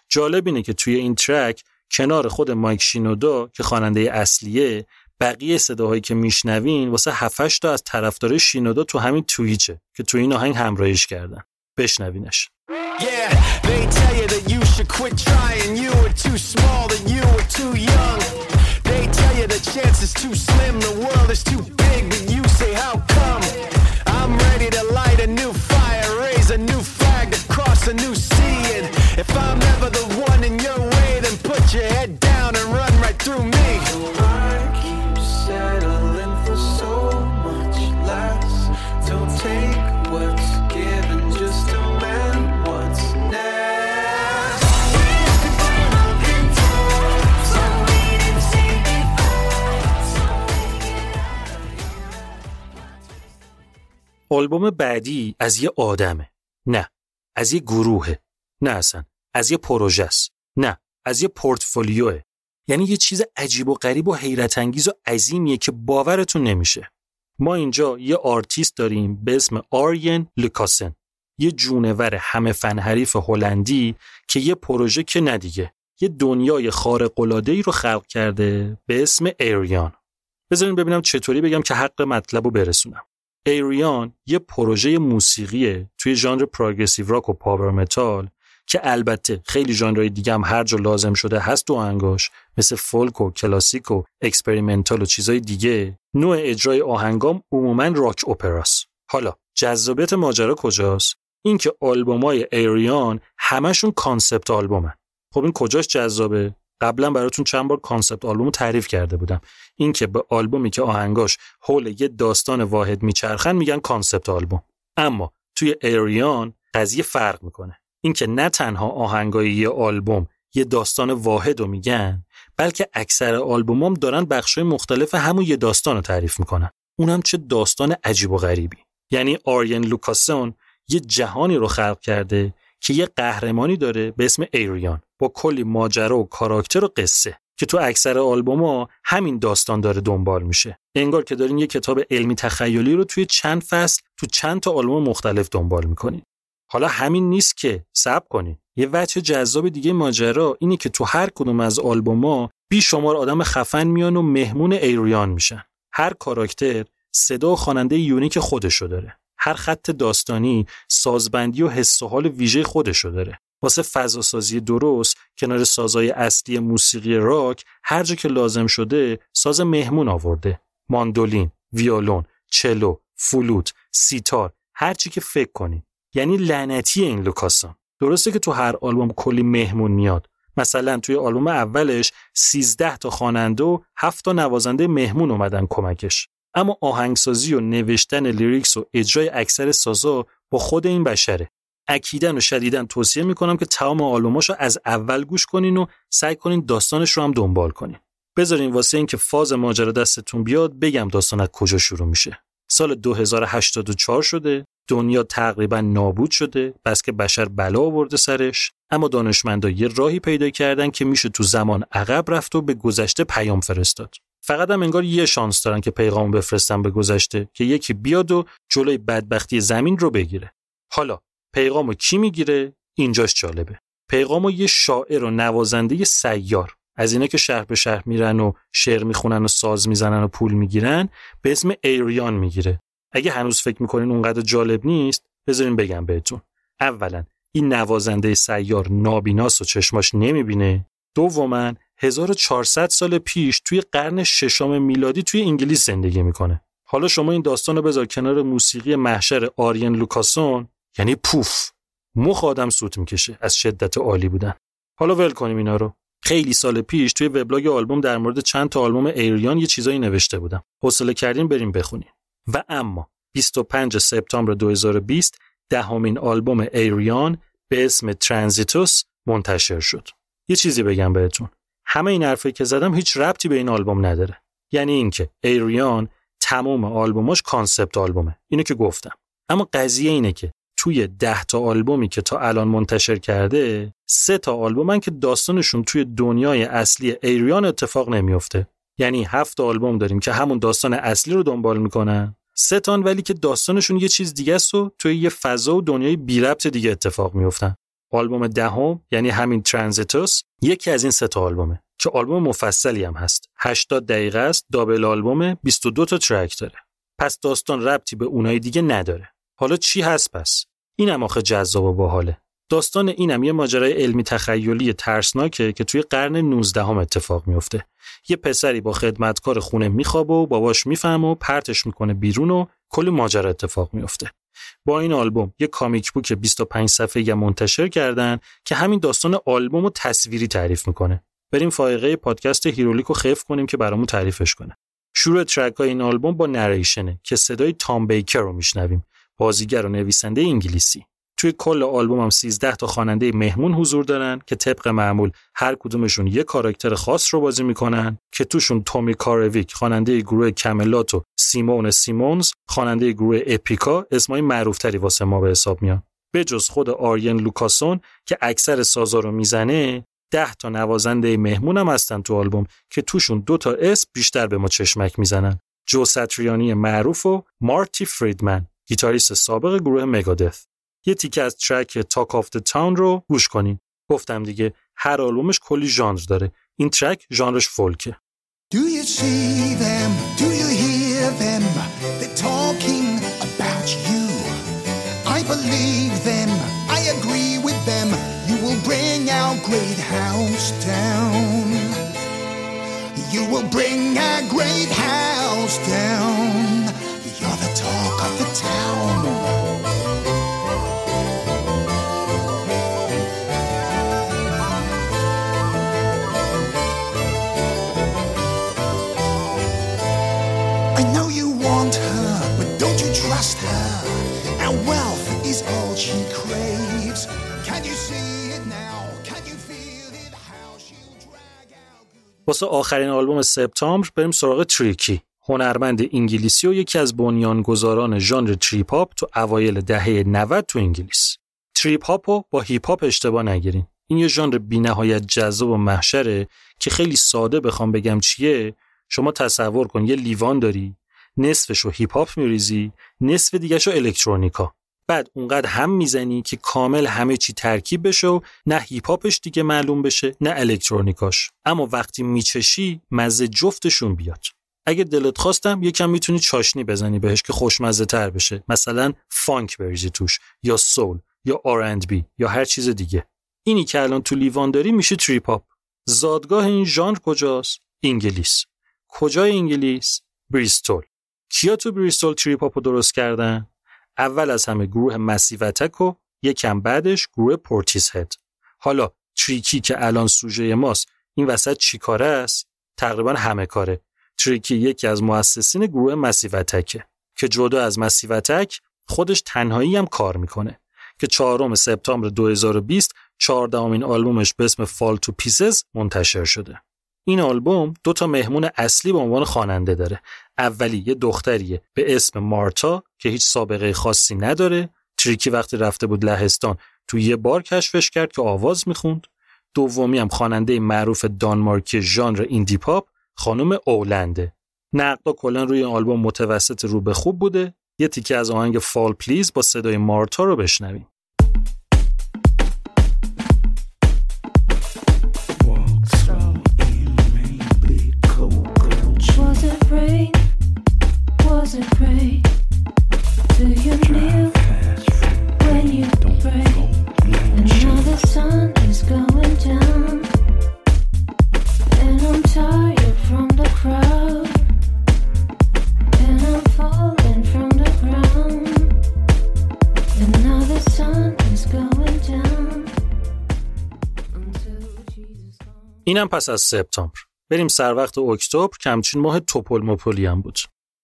جالب اینه که توی این track کنار خود مایک شینودا که خواننده اصلیه بقیه صداهایی که میشنوین واسه 7 تا از طرفدار شینودا تو همین توییچه که تو این آهنگ همراهیش کردن. بشنوینش. Yeah, آلبوم بعدی از یه آدمه. نه از یه گروهه. نه اصلا از یه پروژه است. نه از یه پورتفولیوه. یعنی یه چیز عجیب و غریب و حیرت انگیز و عظیمیه که باورتون نمیشه. ما اینجا یه آرتیست داریم به اسم آرین لوکاسن. یه جونور همه فن حریف هلندی که یه پروژه که نه دیگه یه دنیای خارق ای رو خلق کرده به اسم Ayreon بذارین ببینم چطوری بگم که حق مطلب رو برسونم. Ayreon یه پروژه موسیقیه توی ژانر progressive rock و power metal که البته خیلی ژانرهای دیگه هم هر جا لازم شده هست تو آهنگاش مثل فولک و کلاسیک و experimental و چیزای دیگه. نوع اجرای آهنگام عموما rock opera س حالا جذابیت ماجرا کجاست؟ اینکه آلبومای Ayreon همشون concept album ن. خب این کجاش جذابه؟ قبلا براتون چند بار concept album تعریف کرده بودم. اینکه به آلبومی که آهنگاش حول یه داستان واحد میچرخن میگن concept album. اما توی Ayreon قضیه فرق می‌کنه. اینکه نه تنها آهنگای یه آلبوم یه داستان واحد میگن بلکه اکثر آلبومام دارن بخشای مختلف همون یه داستان رو تعریف می‌کنن. اونم چه داستان عجیب و غریبی. یعنی آرین لوکاسن یه جهانی رو خلق کرده که یه قهرمانی داره به اسم ایریان با کلی ماجرا و کاراکتر و قصه که تو اکثر آلبوما همین داستان داره دنبال میشه. انگار که دارین یه کتاب علمی تخیلی رو توی چند فصل تو چند تا آلبوم مختلف دنبال می‌کنین. حالا همین نیست که صبر کنین. یه وجه جذاب دیگه ماجرا اینه که تو هر کدوم از آلبوما بی شمار آدم خفن میان و مهمون ایریان میشن. هر کاراکتر صدا و خواننده یونیک خودشو داره. هر خط داستانی سازبندی و حس و حال ویژه خودشو داره. واسه فضا سازی درست کنار سازای اصلی موسیقی راک هر جا که لازم شده ساز مهمون آورده. ماندولین، ویولون، چلو، فلوت، سیتار هر چی که فکر کنین یعنی لعنتی این لوکاسان درسته که تو هر آلبوم کلی مهمون میاد. مثلا توی آلبوم اولش 13 تا خواننده و 7 تا نوازنده مهمون اومدن کمکش. اما آهنگسازی و نوشتن لیریکس و اجرای اکثر سازا با خود این بشره. اکیدن و شدیدن توصیه می‌کنم که تمام آلبوماشو از اول گوش کنین و سعی کنین داستانش رو هم دنبال کنین. بذارین واسه اینکه فاز ماجرا دستتون بیاد بگم داستان از کجا شروع میشه. سال 2084 شده دنیا تقریبا نابود شده بس که بشر بلا آورده سرش. اما دانشمندا یه راهی پیدا کردن که میشه تو زمان عقب رفت و به گذشته پیام فرستاد. فقط هم انگار یه شانس دارن که پیغام بفرستن به گذشته که یکی بیاد و جلوی بدبختی زمین رو بگیره. حالا پیغامو کی می‌گیره؟ اینجاش جالبه. پیغامو یه شاعر و نوازنده سیار از اینا که شهر به شهر میرن و شعر می‌خونن و ساز می‌زنن و پول می‌گیرن به اسم ایریان می‌گیره. اگه هنوز فکر می‌کنین اونقدر جالب نیست بذارین بگم بهتون. اولا این نوازنده سیار نابیناس و چشماش نمی‌بینه. دوما 1400 سال پیش توی قرن ششم میلادی توی انگلیس زندگی می‌کنه. حالا شما این داستان رو بذار کنار موسیقی محشر آرین لوکاسون یعنی پوف. مخ آدم سوت می‌کشه از شدت عالی بودن. حالا ول کنیم اینا رو. خیلی سال پیش توی وبلاگ آلبوم در مورد چند تا آلبوم ایریان یه چیزایی نوشته بودم. حوصله کردین بریم بخونیم. و اما 25 سپتامبر 2020 دهمین آلبوم ایریان به اسم Transitus منتشر شد. یه چیزی بگم بهتون. همه این حرفایی که زدم هیچ ربطی به این آلبوم نداره. یعنی اینکه Ayreon تمام آلبوماش concept album ه. اینو که گفتم. اما قضیه اینه که توی ده تا آلبومی که تا الان منتشر کرده سه تا آلبومن که داستانشون توی دنیای اصلی Ayreon اتفاق نمیفته. یعنی هفت آلبوم داریم که همون داستان اصلی رو دنبال می‌کنن. سه تان ولی که داستانشون یه چیز دیگه است و توی یه فضا و دنیای بی ربط دیگه اتفاق میفتن آلبوم دهم یعنی همین ترانزیتوس یکی از این سه تا آلبومه. که آلبوم مفصلی هم هست. 80 دقیقه است دابل آلبوم 22 تا ترک داره. پس داستان ربطی به اونای دیگه نداره. حالا چی هست پس؟ اینم آخه جذاب و باحاله. داستان اینم یه ماجرای علمی تخیلی ترسناکه که توی قرن 19 هم اتفاق میفته. یه پسری با خدمتکار خونه میخوابه و باباش می‌فهمه و پرتش می‌کنه بیرون و کلی ماجرا اتفاق میفته. با این آلبوم یه comic book 25 صفحه‌ای منتشر کردن که همین داستان آلبوم رو تصویری تعریف می‌کنه. بریم یقه پادکست هیرولیکو خفت کنیم که برامون تعریف کنه. شروع track های این آلبوم با narration ه که صدای تام بیکر رو میشنویم. بازیگر و نویسنده انگلیسی. توی کل آلبوم هم 13 تا خواننده مهمون حضور دارن که طبق معمول هر کدومشون یه کاراکتر خاص رو بازی می‌کنن که توشون تومی کارویک خواننده گروه Kamelot و سیمون سیمونز خواننده گروه Epica اسمای معروفتری واسه ما به حساب میان. به جز خود آرین لوکاسن که اکثر سازا رو می‌زنه ده تا نوازنده مهمون هم هستن تو آلبوم که توشون دو تا اسم بیشتر به ما چشمک می‌زنن. جو ستریانیِ معروف و مارتی فریدمن گیتاریست سابق گروه Megadeth. یه تیکه از track Talk of the Town رو گوش کنین گفتم دیگه هر آلبومش کلی ژانر داره این track ژانرش فولکه Do you see them? Do you hear them? They're talking about you. I believe them. I agree with them. You will bring our great house down. You will bring our great house down. واسه آخرین آلبوم سپتامبر بریم سراغ تریکی هنرمند انگلیسی و یکی از بنیانگذاران ژانر trip hop تو اوایل دهه 90 تو انگلیس. trip hop رو با هیپ هاپ اشتباه نگیرین. این یه ژانر بی‌نهایت جذاب و محشره که خیلی ساده بخوام بگم چیه شما تصور کن یه لیوان داری نصفش رو هیپ هاپ میریزی نصف دیگهش رو electronica بعد اونقدر هم می‌زنی که کامل همه چی ترکیب بشه و نه هیپ هاپش دیگه معلوم بشه نه electronica ش. اما وقتی میچشی مزه جفتشون بیاد. اگه دلت خواستم یکم می‌تونی چاشنی بزنی بهش که خوشمزه تر بشه. مثلا فانک بریزی توش یا soul یا R&B یا هر چیز دیگه. اینی که الان تو لیوان داری میشه trip hop. زادگاه این ژانر کجاست؟ انگلیس. کجای انگلیس؟ بریستول. کیا تو بریستول trip hop و درست کردن؟ اول از همه گروه Massive Attack و یکم بعدش گروه Portishead حالا تریکی که الان سوژه ماست این وسط چی کاره است؟ تقریبا همه کاره. تریکی یکی از مؤسسین گروه Massive Attack ه که جدا از Massive Attack خودش تنهایی هم کار می‌کنه که چهارم سپتامبر 2020 چهاردهمین آلبومش به اسم Fall to Pieces منتشر شده. این آلبوم دو تا مهمون اصلی به عنوان خواننده داره. اولی یه دختریه به اسم مارتا که هیچ سابقه خاصی نداره. تریکی وقتی رفته بود لهستان تو یه بار کشفش کرد که آواز می‌خوند. دومی هم خواننده معروف دانمارکی ژانر indie pop خانم Oh Land ه. نقدا کلا روی آلبوم متوسط رو به خوب بوده. یه تیکه از آهنگ Fall Please با صدای مارتا رو بشنویم. اینم پس از سپتامبر. بریم سر وقت اکتبر که همچین ماه توپل مپلی هم بود.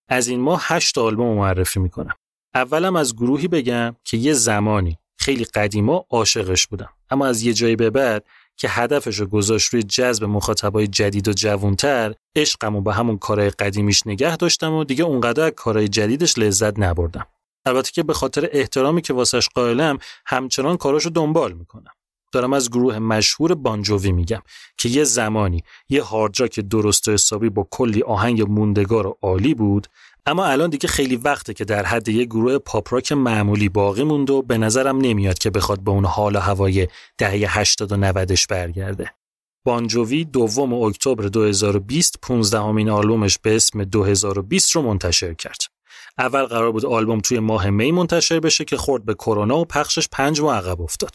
از این ماه هشت آلبوم معرفی می‌کنم. اولم از گروهی بگم که یه زمانی خیلی قدیما عاشقش بودم. اما از یه جایی به بعد که هدفش رو گذاشت روی جذب مخاطبای جدید و جوونتر عشقم و به همون کارهای قدیمیش نگه داشتم و دیگه اونقدر کارهای جدیدش لذت نبردم. البته که به خاطر احترامی که واسش قائلم همچنان کاراشو دنبال می‌کنم. دارم از گروه مشهور بانجووی میگم که یه زمانی یه هاردراک درست و حسابی با کلی آهنگ موندگار و عالی بود اما الان دیگه خیلی وقته که در حد یه گروه پاپراک معمولی باقی موند و به نظرم نمیاد که بخواد به اون حال و هوای دهه 80 و 90 برگرده. بانجووی دوم اکتبر 2020 15 همین آلبومش به اسم 2020 رو منتشر کرد. اول قرار بود آلبوم توی ماه می منتشر بشه که خورد به کرونا و پخشش پنج ماه عقب افتاد.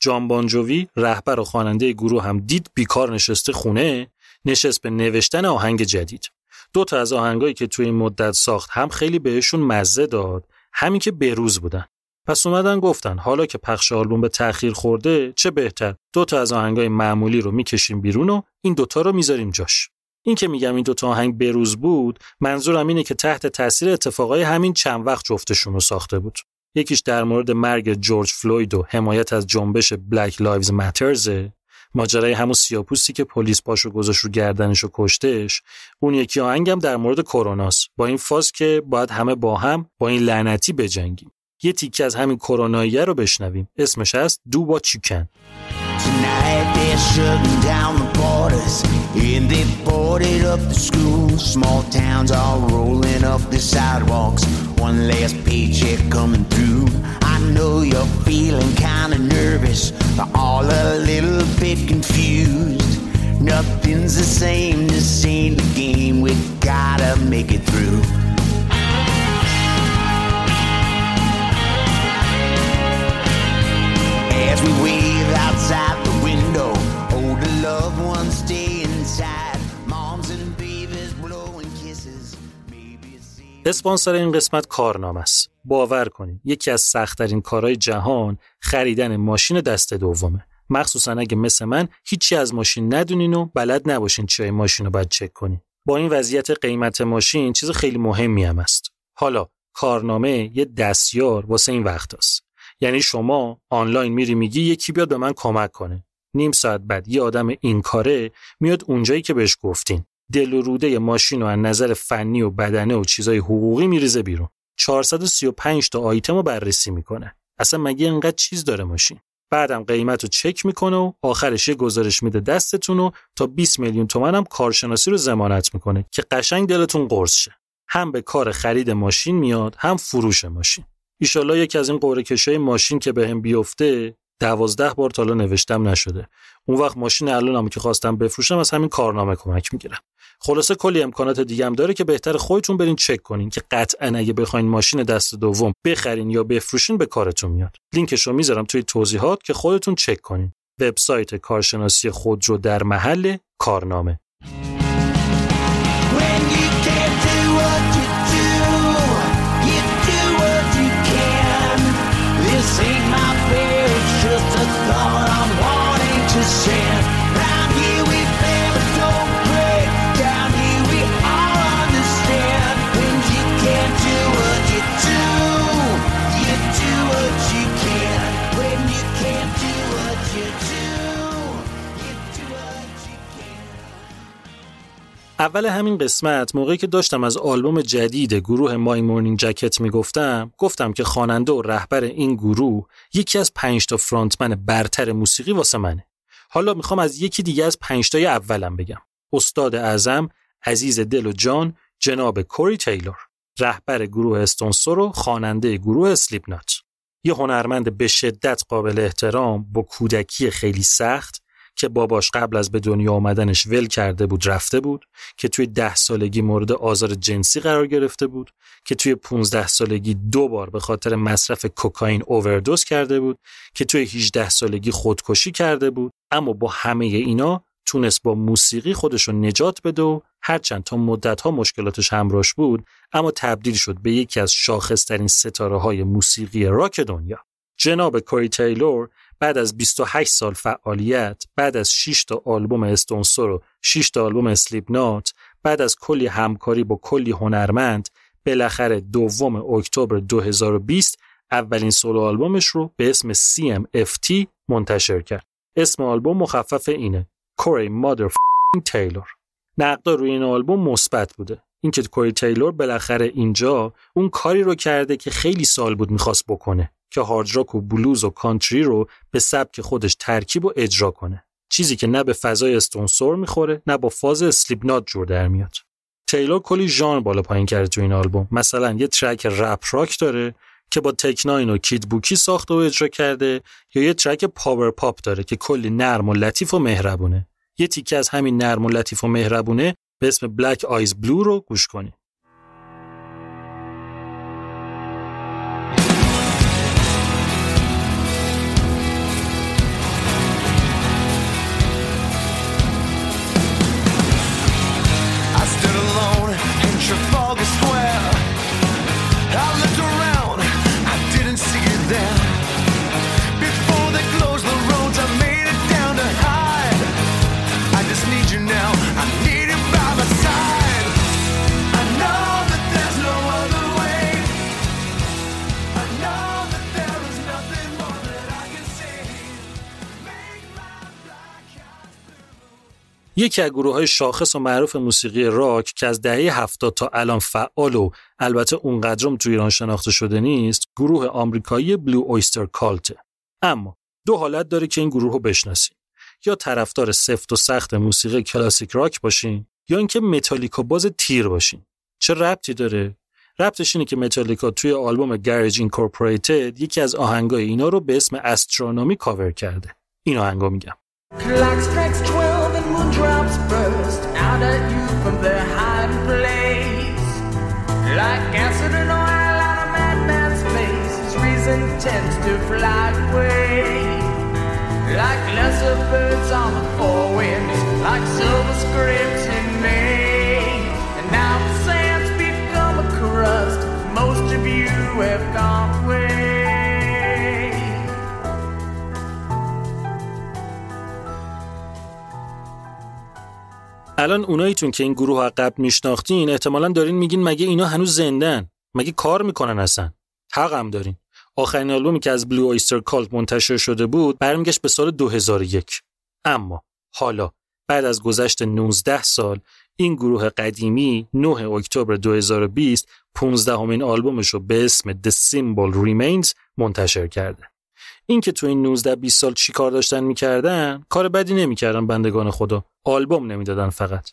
جان بانجووی رهبر و خواننده گروه هم دید بیکار نشسته خونه نشست به نوشتن آهنگ جدید. دو تا از آهنگایی که توی این مدت ساخت هم خیلی بهشون مزه داد همین که بروز بودن. پس اومدن گفتن حالا که پخش آلبوم به تأخیر خورده چه بهتر؟ دو تا از آهنگای معمولی رو می‌کشیم بیرون و این دوتا رو می‌ذاریم جاش. این که میگم این دوتا آهنگ بروز بود منظورم اینه که تحت تاثیر اتفاقای همین چند وقت جفتشون رو ساخته بود. یکیش در مورد مرگ جورج فلوید و حمایت از جنبش Black Lives Matter ه ماجرای همون سیاپوستی که پلیس پاشو گذاشت رو گردنش و کشتش اون یکی آهنگم در مورد کروناست. با این فاز که باید همه با هم با این لعنتی بجنگیم. یه تیکه از همین کروناییه رو بشنویم. اسمش هست Do What You Can Tonight they're shutting down the borders and they boarded up the schools. Small towns are rolling up the sidewalks. One last paycheck coming through. I know you're feeling kinda nervous, but all a little bit confused. Nothing's the same, this ain't the game. We gotta make it through. As we wave اسپانسر این قسمت کارنامه است. باور کنید یکی از سختترین کارهای جهان خریدن ماشین دست دومه. مخصوصا اگه مثل من هیچی از ماشین ندونین و بلد نباشین چای ماشین رو باید چک کنین. با این وضعیت قیمت ماشین چیز خیلی مهمی هم است. حالا کارنامه یه دستیار واسه این وقت است. یعنی شما آنلاین میری میگی یکی بیاد به من کمک کنه. نیم ساعت بعد یه آدم این کاره میاد اونجایی که بهش گفتین. دل و روده ماشین رو از نظر فنی و بدنه و چیزای حقوقی میریزه بیرون. 435 تا آیتم رو بررسی می‌کنه. اصلا مگه اینقدر چیز داره ماشین؟ بعدم قیمت رو چک می‌کنه و آخرش یه گزارش میده دستتون و تا 20 میلیون تومن هم کارشناسی رو ضمانت می‌کنه که قشنگ دلتون قرص شه. هم به کار خرید ماشین میاد هم فروش ماشین. ایشالله یکی از این قوره کشای ماشین که بهم به بیفته دوازده بار تالا نوشتم نشده. اون وقت ماشین الانم که خواستم بفروشم از همین کارنامه کمک می‌گیرم. خلاصه کلی امکانات دیگه هم داره که بهتر خودتون برین چک کنین که قطعا اگه بخواین ماشین دست دوم بخرین یا بفروشین به کارتون میاد. لینکش رو می‌ذارم توی توضیحات که خودتون چک کنین. وبسایت کارشناسی خودرو در محل کارنامه. اول همین قسمت موقعی که داشتم از آلبوم جدید گروه مای مورنینگ جکت می‌گفتم گفتم که خواننده و رهبر این گروه یکی از پنج تا فرانتمن برتر موسیقی واسه منه. حالا می‌خوام از یکی دیگه از پنج تای اولم بگم. استاد اعظم عزیز دل و جان جناب کوری تیلور رهبر گروه استونسور و خواننده گروه اسلیپنات یه هنرمند به شدت قابل احترام با کودکی خیلی سخت که باباش قبل از به دنیا آمدنش ول کرده بود رفته بود که توی ده سالگی مورد آزار جنسی قرار گرفته بود که توی 15 سالگی دو بار به خاطر مصرف کوکائین اووردوز کرده بود که توی 18 سالگی خودکشی کرده بود. اما با همه اینا تونست با موسیقی خودش رو نجات بده و هرچند تا مدتها مشکلاتش همراش بود اما تبدیل شد به یکی از شاخصترین ستاره های موسیقی راک دنیا جناب کوری تیلور بعد از 28 سال فعالیت بعد از 6 تا آلبوم Stone Sour و 6 تا آلبوم Slipknot بعد از کلی همکاری با کلی هنرمند بالاخره دوم اکتبر 2020 اولین سولو آلبومش رو به اسم CMFT منتشر کرد. اسم آلبوم مخفف اینه کوری Mother تیلور. نقدا روی این آلبوم مثبت بوده. اینکه کوری تیلور بالاخره اینجا اون کاری رو کرده که خیلی سال بود می‌خواست بکنه. که hard rock و بلوز و کانتری رو به سبک خودش ترکیب و اجرا کنه. چیزی که نه به فضای Stone Sour می‌خوره نه با فاز Slipknot جور در میاد. تیلور کلی ژانر بالا پایین کرده تو این آلبوم. مثلا یه track rap rock داره که با Tech N9ne و Kid Bookie ساخته و اجرا کرده یا یه track power pop داره که کلی نرم و لطیف و مهربونه. یه تیکه از همین نرم و لطیف و مهربونه به اسم Black Eyes Blue رو گوش کنید. یکی از گروه های شاخص و معروف موسیقی راک که از دهه 70 تا الان فعال و البته اونقدرم تو ایران شناخته شده نیست گروه آمریکایی Blue Öyster Cult ه اما دو حالت داره که این گروه رو بشناسین یا طرفدار سفت و سخت موسیقی کلاسیک راک باشین یا اینکه متالیکا باز تیر باشین. چه ربطی داره؟ ربطش اینه که متالیکا توی آلبوم Garage Incorporated یکی از آهنگای اینا رو به اسم Astronomy cover کرده. این آهنگا میگم. Moondrops burst out at you from their hiding place. Like acid and oil on a madman's face, his reason tends to fly away. Like lesser birds on the four winds, like silver scrapes in May. And now the sand's become a crust, most of you have gone away. الان اوناییتون که این گروه عقب میشناختین احتمالا دارین میگین مگه اینا هنوز زندن؟ مگه کار می‌کنن اصلا؟ حق هم دارین. آخرین آلبومی که از بلو آیستر کالت منتشر شده بود برمیگشت به سال 2001 اما حالا بعد از گذشت 19 سال این گروه قدیمی 9 اکتبر 2020 15 همین آلبومش رو به اسم The Symbol Remains منتشر کرده. این که تو این 19 20 سال چی کار داشتن می‌کردن کار بدی نمی‌کردن بندگان خدا. آلبوم نمی‌دادن فقط.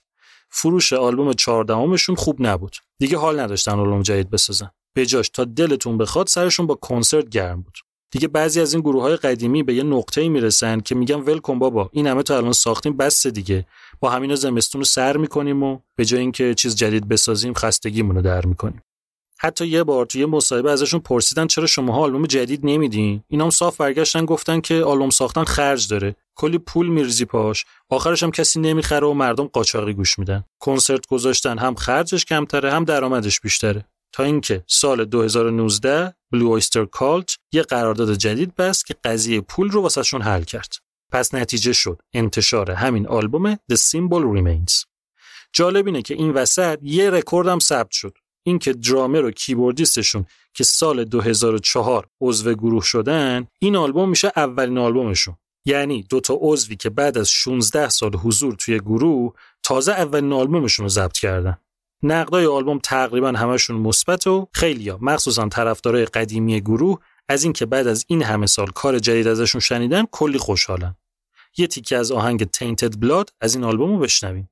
فروش آلبوم 14 شون خوب نبود. دیگه حال نداشتن آلبوم جدید بسازن. به جاش تا دلتون بخواد سرشون با کنسرت گرم بود. دیگه بعضی از این گروه های قدیمی به یه نقطه‌ای می‌رسن که میگن ول کن بابا این همه تا الان ساختیم بس دیگه. با همینا زمستون رو سر می‌کنیم و به جای اینکه چیز جدید بسازیم خستگیمون رو در می‌کنیم. حتی یه بار توی مصاحبه ازشون پرسیدن چرا شماها آلبوم جدید نمیدین؟ هم صاف برگشتن گفتن که آلبوم ساختن خرج داره. کلی پول میرزی پاش. آخرش هم کسی نمی‌خره و مردم قاچاقی گوش میدن. کنسرت گذاشتن هم خرجش کمتره هم درآمدش بیشتره. تا اینکه سال 2019 بلو اویستر کالت یه قرارداد جدید بست که قضیه پول رو واسهشون حل کرد. پس نتیجه شد انتشار همین آلبوم The Symbol Remains. جالب اینه که این وسط یه رکورد هم ثبت شد. اینکه درامر و کیبوردیستشون که سال 2004 عضو گروه شدن این آلبوم میشه اولین آلبومشون. یعنی دوتا عضوی که بعد از 16 سال حضور توی گروه تازه اولین آلبومشون رو ضبط کردن. نقدای آلبوم تقریبا همشون مثبت و خیلیا مخصوصا طرفدارای قدیمی گروه از اینکه بعد از این همه سال کار جدید ازشون شنیدن کلی خوشحالن. یه تیکه از آهنگ Tainted Blood از این آلبوم رو بشنویم.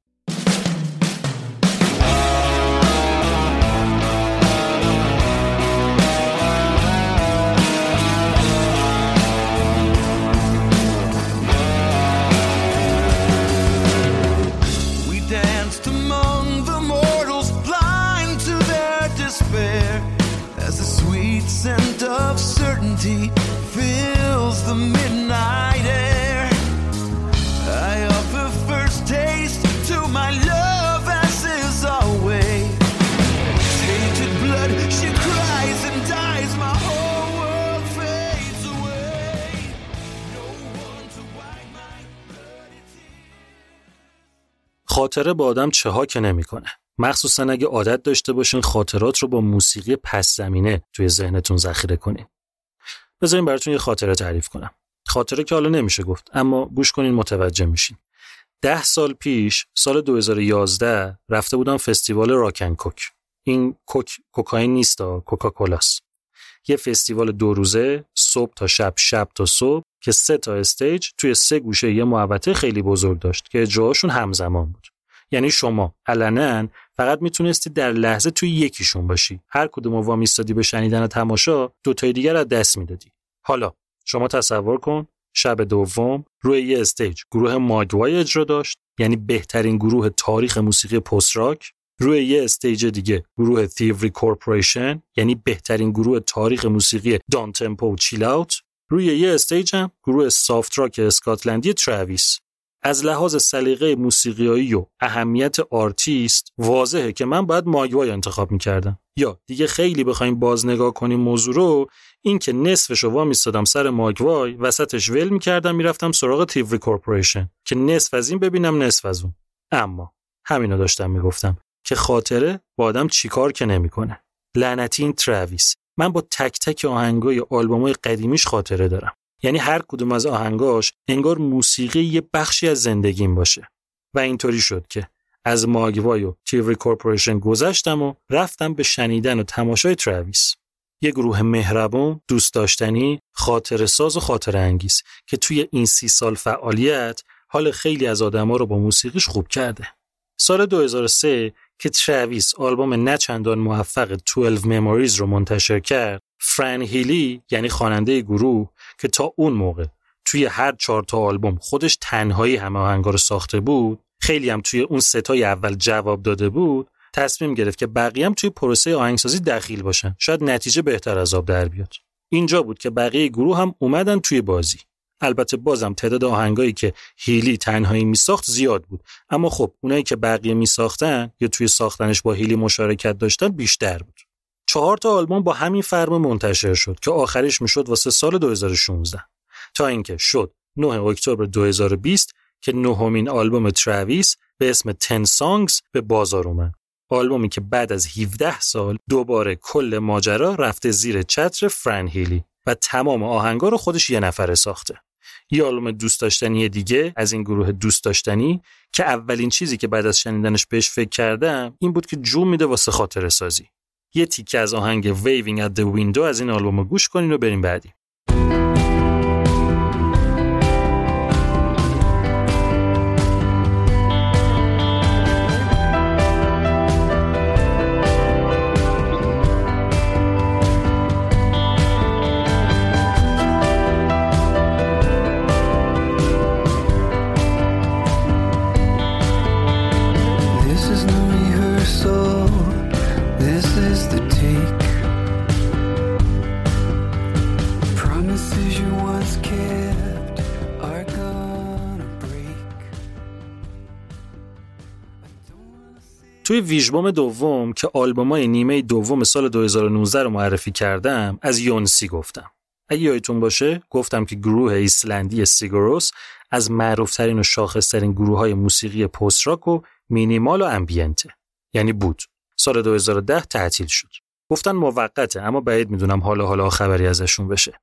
خاطره با آدم چه ها که نمی‌کنه. مخصوصا اگه عادت داشته باشین خاطرات رو با موسیقی پس زمینه توی ذهنتون ذخیره کنین. بذارین براتون یه خاطره تعریف کنم. خاطره که حالا نمیشه گفت اما گوش کنین متوجه میشین. ده سال پیش سال 2011 رفته بودم فستیوال راکن کوک. این کوک کوکائین نیست کوکاکولاست. یه فستیوال دو روزه صبح تا شب شب تا صبح. که سه تا استیج توی سه گوشه یه محوطه خیلی بزرگ داشت که اجراهاشون همزمان بود. یعنی شما علنا فقط می‌تونستی در لحظه توی یکیشون باشی. هر کدوم وامیستادی به شنیدن تماشا دوتای دیگه رو از دست می‌دادی. حالا شما تصور کن شب دوم روی یه stage گروه Mogwai اجرا داشت یعنی بهترین گروه تاریخ موسیقی post rock روی یه stage دیگه گروه Thievery Corporation یعنی بهترین گروه تاریخ موسیقی downtempo و chill out روی یه stage هم گروه soft rock اسکاتلندی Travis. از لحاظ سلیقه موسیقیایی و اهمیت آرتیست واضحه که من باید Mogwai انتخاب می‌کردم. یا دیگه خیلی بخوایم باز نگاه کنیم موضوع رو این که نصفش رو وامیستادم سر Mogwai وسطش ول می‌کردم می‌رفتم سراغ Thievery Corporation که نصف از این ببینم نصف از اون. اما همینو داشتم می‌گفتم که خاطره با آدم چیکار که نمی‌کنه. لعنتی این Travis. من با تک تک آهنگای آلبومای قدیمیش خاطره دارم یعنی هر کدوم از آهنگاش انگار موسیقی یه بخشی از زندگیم باشه و اینطوری شد که از Mogwai و Thievery Corporation گذشتم و رفتم به شنیدن و تماشای Travis. یه گروه مهربون، دوست داشتنی، خاطره ساز و خاطره انگیز که توی این سی سال فعالیت حال خیلی از آدما رو با موسیقیش خوب کرده. سال 2003 که Travis آلبوم نه چندان موفق 12 Memories رو منتشر کرد، فران هیلی یعنی خواننده گروه که تا اون موقع توی هر چهار تا آلبوم خودش تنهایی همه آهنگا رو ساخته بود، خیلی هم توی اون ستای اول جواب داده بود، تصمیم گرفت که بقیه توی پروسه آهنگسازی دخیل باشن. شاید نتیجه بهتر از آب در بیاد. اینجا بود که بقیه گروه هم اومدن توی بازی. البته بازم تعداد آهنگایی که هیلی تنهایی میساخت زیاد بود. اما خب اونایی که بقیه میساختن یا توی ساختنش با هیلی مشارکت داشتن بیشتر بود. چهار تا آلبوم با همین فرم منتشر شد که آخرش می‌شد واسه سال 2016 تا اینکه شد 9 اکتبر 2020 که نهمین آلبوم ترویس به اسم 10 سانگز به بازار اومد. آلبومی که بعد از 17 سال دوباره کل ماجرا رفته زیر چتر فران هیلی و تمام آهنگا رو خودش یه نفره ساخته. یه آلبوم دوست داشتنی دیگه از این گروه دوست داشتنی که اولین چیزی که بعد از شنیدنش بهش فکر کردم این بود که جو میده واسه خاطر سازی. یه تیکه از آهنگ Waving at the Window از این آلبوم گوش کنین و بریم بعدی. توی ویژبوم دوم که آلبومای نیمه دوم سال 2019 رو معرفی کردم از یونسی گفتم. اگه یادتون باشه گفتم که گروه ایسلندی سیگوروس از معروفترین و شاخصترین گروه های موسیقی پست راک و مینیمال و امبینته. یعنی بود. سال 2010 تعطیل شد. گفتن موقته اما بعید می‌دونم حالا حالا خبری ازشون بشه.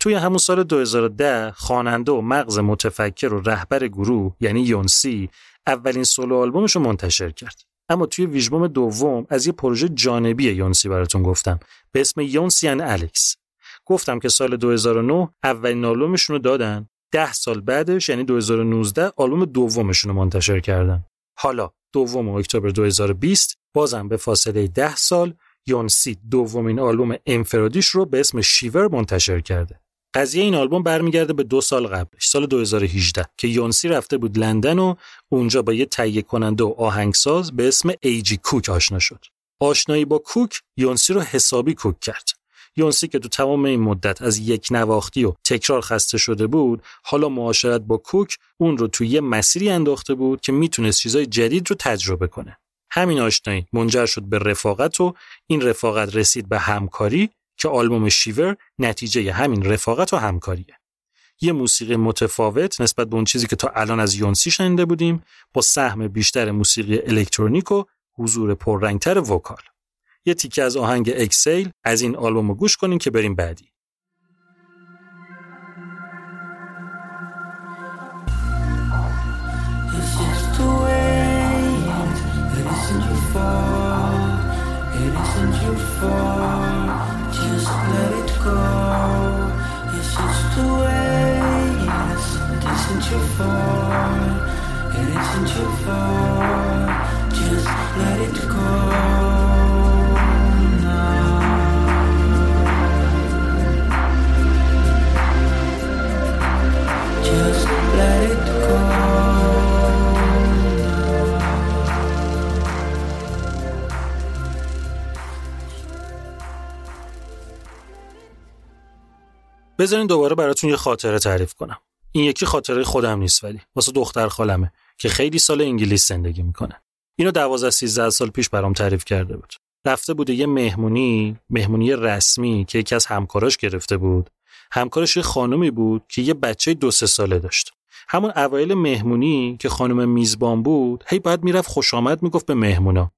توی همون سال 2010 خواننده و مغز متفکر و رهبر گروه یعنی یونسی اولین سولو آلبومش رو منتشر کرد. اما توی ویژبوم دوم از یه پروژه جانبی یونسی براتون گفتم. به اسم یونسی ان الکس. گفتم که سال 2009 اولین آلبومشون رو دادن. ده سال بعدش یعنی 2019 آلبوم دومشون رو منتشر کردن. حالا دوم اکتبر 2020 بازم به فاصله ده سال یونسی دومین آلبوم انفرادیش رو به اسم شیور منتشر کرده. قضیه این آلبوم برمیگرده به دو سال قبلش سال 2018 که یونسی رفته بود لندن و اونجا با یه تهیه کننده و آهنگساز به اسم ایجی کوک آشنا شد. آشنایی با کوک یونسی رو حسابی کوک کرد. یونسی که تو تمام این مدت از یک نواختی و تکرار خسته شده بود حالا معاشرت با کوک اون رو توی یه مسیری انداخته بود که می‌تونست چیزای جدید رو تجربه کنه. همین آشنایی منجر شد به رفاقت و این رفاقت رسید به همکاری که آلبوم شیور نتیجه همین رفاقت و همکاریه. یه موسیقی متفاوت نسبت به اون چیزی که تا الان از یونسی شنیده بودیم با سهم بیشتر موسیقی الکترونیک و حضور پررنگتر وکال. یه تیکه از آهنگ اکسیل از این آلبوم رو گوش کنین که بریم بعدی. It. Your fault. It isn't your fault. Just let it go. now. Just let it go. بذارین دوباره براتون یه خاطره تعریف کنم این یکی خاطره خودم نیست ولی واسه دختر خالمه که خیلی سال انگلیس زندگی می‌کنه. اینو 12 13 سال پیش برام تعریف کرده بود. رفته بوده یه مهمونی مهمونی رسمی که یکی از همکاراش گرفته بود. همکارش یه خانومی بود که یه بچه دو سه ساله داشت. همون اوایل مهمونی که خانم میزبان بود هی بعد می‌رفت خوش آمد می‌گفت به مهمونا.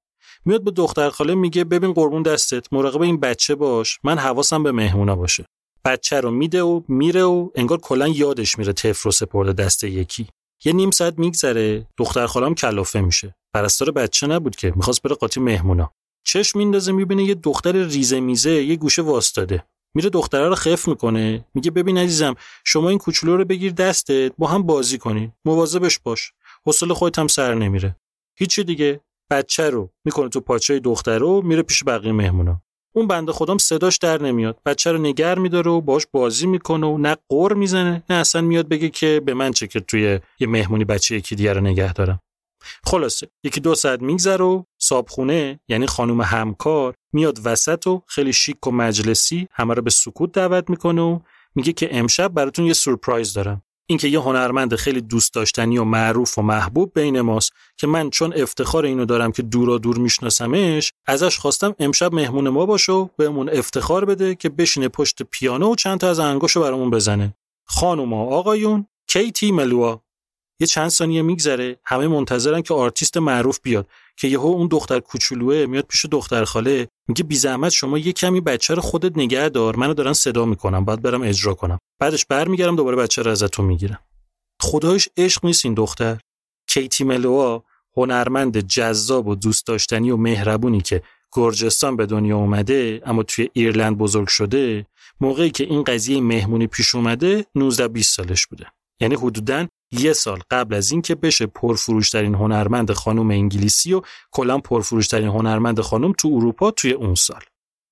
میاد به دختر خاله میگه ببین قربون دستت مراقب این بچه باش من حواسم به مهمونا باشه. بچه رو میده و میره و انگار کلا یادش میره طفل رو سپرده دست یکی. یه نیم ساعت میگذره دختر خالم کلافه میشه. پرستار بچه نبود که می‌خواست بره قاطی مهمونا. چشم میندازه می‌بینه یه دختر ریزه میزه یه گوشه واستاده. میره دختره رو خف می‌کنه میگه ببین عزیزم شما این کوچولو رو بگیر دستت با هم بازی کنین. مواظبش باش. حوصله خودت هم سر نمیره. هیچی دیگه. بچه رو می‌کنه تو پاچه دختر رو میره پیش بقیه مهمونا. اون بنده خودم صداش در نمیاد. بچه رو نگر میداره و باش بازی می‌کنه و نه قر می‌زنه نه اصلا میاد بگه که به من چه که توی یه مهمونی بچه یکی دیگه رو نگه دارم. خلاصه یکی دو ساعت میگذره و صابخونه یعنی خانم همکار میاد وسط و خیلی شیک و مجلسی همه رو به سکوت دعوت می‌کنه و میگه که امشب براتون یه سورپرایز دارم. اینکه یه هنرمند خیلی دوست داشتنی و معروف و محبوب بین ماست که من چون افتخار اینو دارم که دورا دور میشناسمش ازش خواستم امشب مهمون ما باشه و بهمون افتخار بده که بشینه پشت پیانو و چند تا از انگاشو برامون بزنه. خانم و آقایون کیتی ملوا. یه چند ثانیه میگذره همه منتظرن که آرتیست معروف بیاد که یهو اون دختر کوچولوه میاد پیش دختر خاله میگه بی زحمت شما یه کمی بچه رو خودت نگه دار منو دارن صدا می‌کنن باید برم اجرا کنم. بعدش برمیگردم دوباره بچه رو ازتون می‌گیرم. خدایش عشق نیست این دختر. کیتی ملوا هنرمند جذاب و دوست داشتنی و مهربونی که گرجستان به دنیا اومده اما توی ایرلند بزرگ شده موقعی که این قضیه مهمونی پیش اومده 19 20 سالش بوده. یعنی حدوداً یه سال قبل از اینکه بشه پرفروشترین هنرمند خانم انگلیسی و کلا پرفروشترین هنرمند خانم تو اروپا توی اون سال.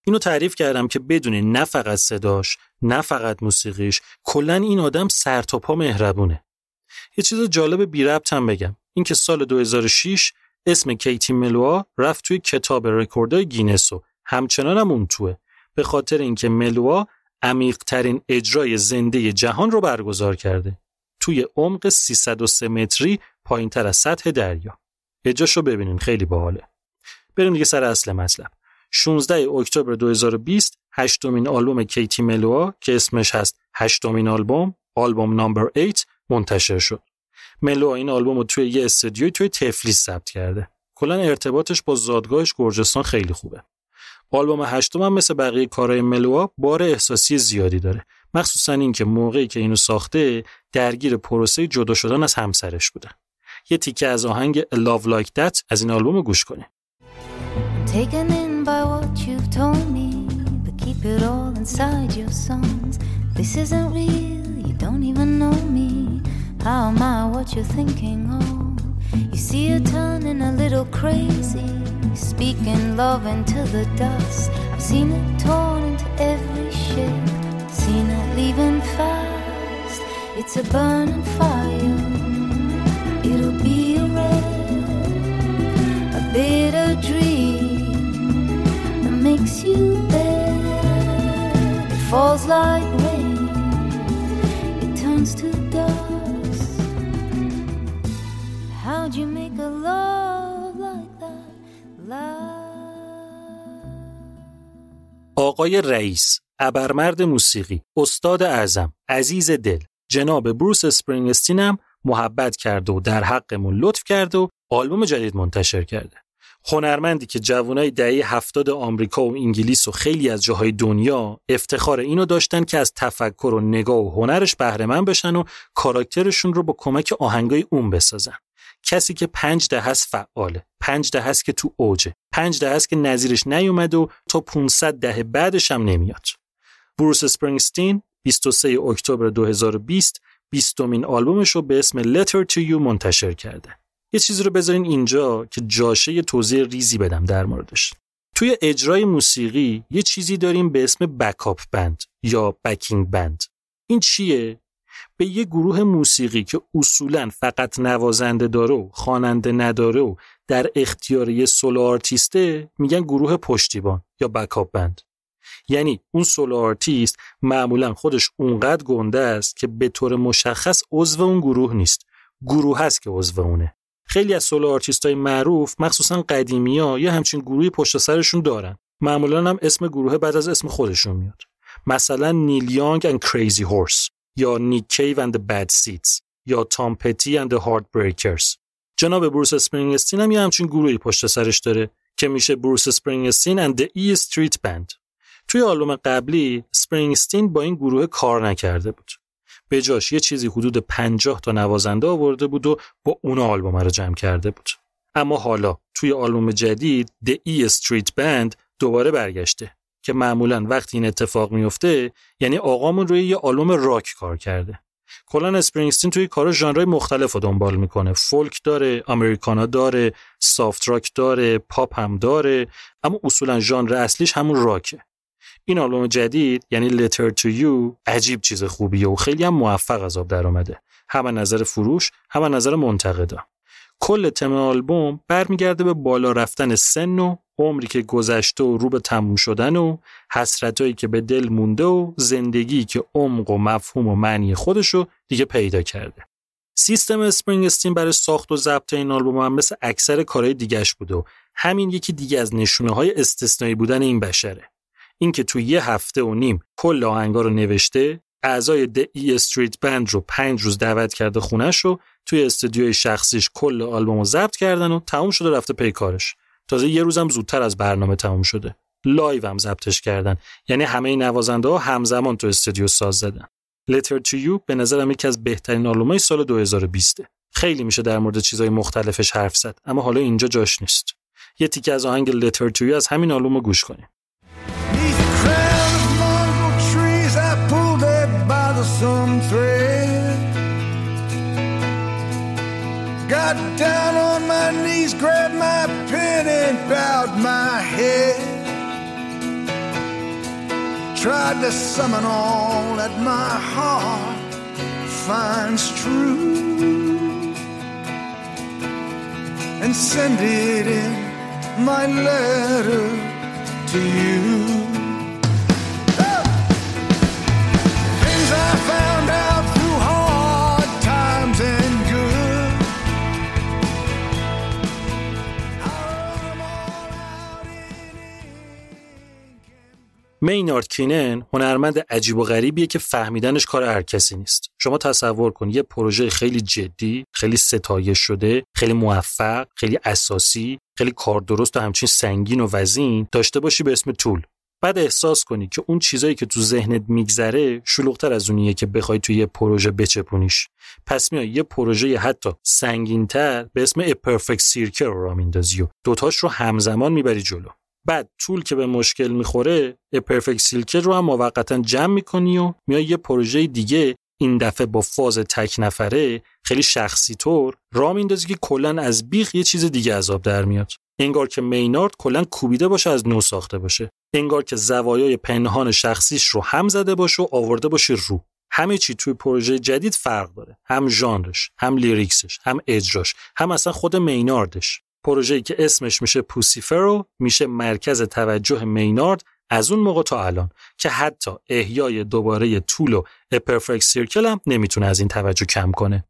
اینو تعریف کردم که بدونین نه فقط صداش نه فقط موسیقیش کلا این آدم سر تا پا مهربونه. یه چیز جالب بی ربط هم بگم. اینکه سال 2006 اسم کیتی ملوا رفت توی کتاب رکوردای گینس و همچنان هم اون توه. به خاطر اینکه ملوا عمیق ترین اجرای زنده جهان رو برگزار کرده. توی عمق 303 متری پایین تر از سطح دریا. اجاشو ببینین خیلی باحاله. بریم دیگه سر اصل مطلب. 16 اکتبر 2020 هشتمین آلبوم کیتی ملوا که اسمش هست هشتمین آلبوم آلبوم نامبر 8 منتشر شد. ملوا این آلبوم رو توی یه استودیوی توی تفلیس ثبت کرده. کلا ارتباطش با زادگاهش گرجستان خیلی خوبه. آلبوم هشتم هم مثل بقیه کارهای ملوا بار احساسی زیادی داره مخصوصا اینکه موقعی که اینو ساخته درگیر پروسه جدا شدن از همسرش بوده یه تیکه از آهنگ Love Like That از این آلبوم گوش کنیم Taken in by what you've told me, but keep it all inside your songs. This isn't real, you don't even know me. How am I what you're thinking of? You see her turning a little crazy, speaking love into the dust. I've seen it torn into every shape, seen it leaving fast. It's a burning fire, it'll be a wreck, a bitter dream that makes you bad. It falls like rain, it turns to dust. How'd you make a love like that? Love. آقای رئیس ابرمرد موسیقی استاد اعظم عزیز دل جناب بروس اسپرینگستین محبت کرده و در حقمون لطف کرده و آلبوم جدید منتشر کرده هنرمندی که جوانای دهه هفتاد آمریکا و انگلیس و خیلی از جاهای دنیا افتخار اینو داشتن که از تفکر و نگاه و هنرش بهره بشن و کاراکترشون رو با کمک آهنگای اون بسازن کسی که پنج ده هست فعاله. پنج ده هست که تو اوجه. پنج ده هست که نظیرش نیومد و تا 500 دهه بعدش هم نمیاد. بروس اسپرینگستین 23 اکتبر 2020 بیستمین آلبومش رو به اسم Letter to You منتشر کرده. یه چیزی رو بذارین اینجا که جاشه توضیح ریزی بدم در موردش. توی اجرای موسیقی یه چیزی داریم به اسم بکاپ بند یا بکینگ بند این چیه؟ به یه گروه موسیقی که اصولا فقط نوازنده داره و خواننده نداره و در اختیار یه solo artist ه میگن گروه پشتیبان یا backup band. یعنی اون solo artist معمولا خودش اونقدر گنده است که به طور مشخص عضو اون گروه نیست. گروه هست که عضو اونه. خیلی از solo artist های معروف مخصوصا قدیمی ها یه همچین گروهی پشت سرشون دارن. معمولا هم اسم گروه بعد از اسم خودشون میاد. مثلا نیل یانگ and Crazy Horse. یا نیک کیو the Bad Seeds یا تام پتی and the Heartbreakers جناب بروس اسپرینگستین هم یه همچین گروهی پشت سرش داره که میشه بروس اسپرینگستین the E Street Band توی آلبوم قبلی اسپرینگستین با این گروه کار نکرده بود. به جاش یه چیزی حدود 50 تا نوازنده آورده بود و با اونا آلبوم رو جمع کرده بود. اما حالا توی آلبوم جدید The E Street Band دوباره برگشته. که معمولا وقتی این اتفاق میفته یعنی آقامون روی یه آلبوم راک کار کرده. کلا اسپرینگستین توی کار ژانرهای مختلف رو دنبال می‌کنه. فولک داره Americana داره soft rock داره پاپ هم داره اما اصولا ژانر اصلیش همون راکه. این آلبوم جدید یعنی Letter to You عجیب چیز خوبیه و خیلی هم موفق از آب در اومده. هم نظر فروش هم نظر منتقدا. کل تم آلبوم برمیگرده به بالا رفتن سن و عمری که گذشته و رو به تموم شدن و حسرتایی که به دل مونده و زندگی که عمق و مفهوم و معنی خودشو دیگه پیدا کرده. سیستم اسپرینگستین برای ساخت و ضبط این آلبوم هم مثل اکثر کارهای دیگش بوده و همین یکی دیگه از نشونه های استثنایی بودن این بشره. اینکه تو یه هفته و نیم کل آهنگا رو نوشته اعضای د ای استریت بند رو پنج روز دعوت کرده خونش رو توی استودیوی شخصیش کل آلبوم رو ضبط کردن و تموم شده رفته پی کارش تازه یه روزم زودتر از برنامه تموم شده. live هم ضبطش کردن. یعنی همه نوازنده ها همزمان تو استودیو ساز زدن. Letter to You به نظرم یکی از بهترین آلبومای سال 2020 خیلی میشه در مورد چیزای مختلفش حرف زد اما حالا اینجا جاش نیست. یه تیکه از آهنگ Letter to You از همین آلبوم گوش کنیم. Got down on my knees, grabbed my and bowed my head. Tried to summon all that my heart. Finds true. And send it in my letter to you مینارد کینن هنرمند عجیب و غریبیه که فهمیدنش کار هر کسی نیست. شما تصور کن یه پروژه خیلی جدی، خیلی ستایش شده، خیلی موفق، خیلی اساسی، خیلی کار درست و همچین سنگین و وزین داشته باشی به اسم طول. بعد احساس کنی که اون چیزایی که تو ذهنت میگذره شلوغتر از اونیه که بخوای توی یه پروژه بچپونیش. پس میای یه پروژه حتی سنگینتر به اسم Perfect Circle رو را میندازی و دوتاش رو همزمان می‌بری جلو. بعد طول که به مشکل می‌خوره پرفکت سیلکر رو هم موقتا جمع می‌کنی و میای یه پروژه دیگه این دفعه با فاز تک نفره خیلی شخصی طور را میندازی که کلا از بیخ یه چیز دیگه عذاب در میاد. انگار که مینارد کلا کوبیده باشه از نو ساخته باشه. انگار که زوایای پنهان شخصیش رو هم زده باشه و آورده باشه رو. همه چی توی پروژه جدید فرق داره. هم ژانرش هم لیریکسش هم اجراش هم اصلا خود میناردش. پروژه‌ای که اسمش میشه پوسیفرو میشه مرکز توجه مینارد از اون موقع تا الان که حتی احیای دوباره Tool و Perfect Circle هم نمی‌تونه از این توجه کم کنه.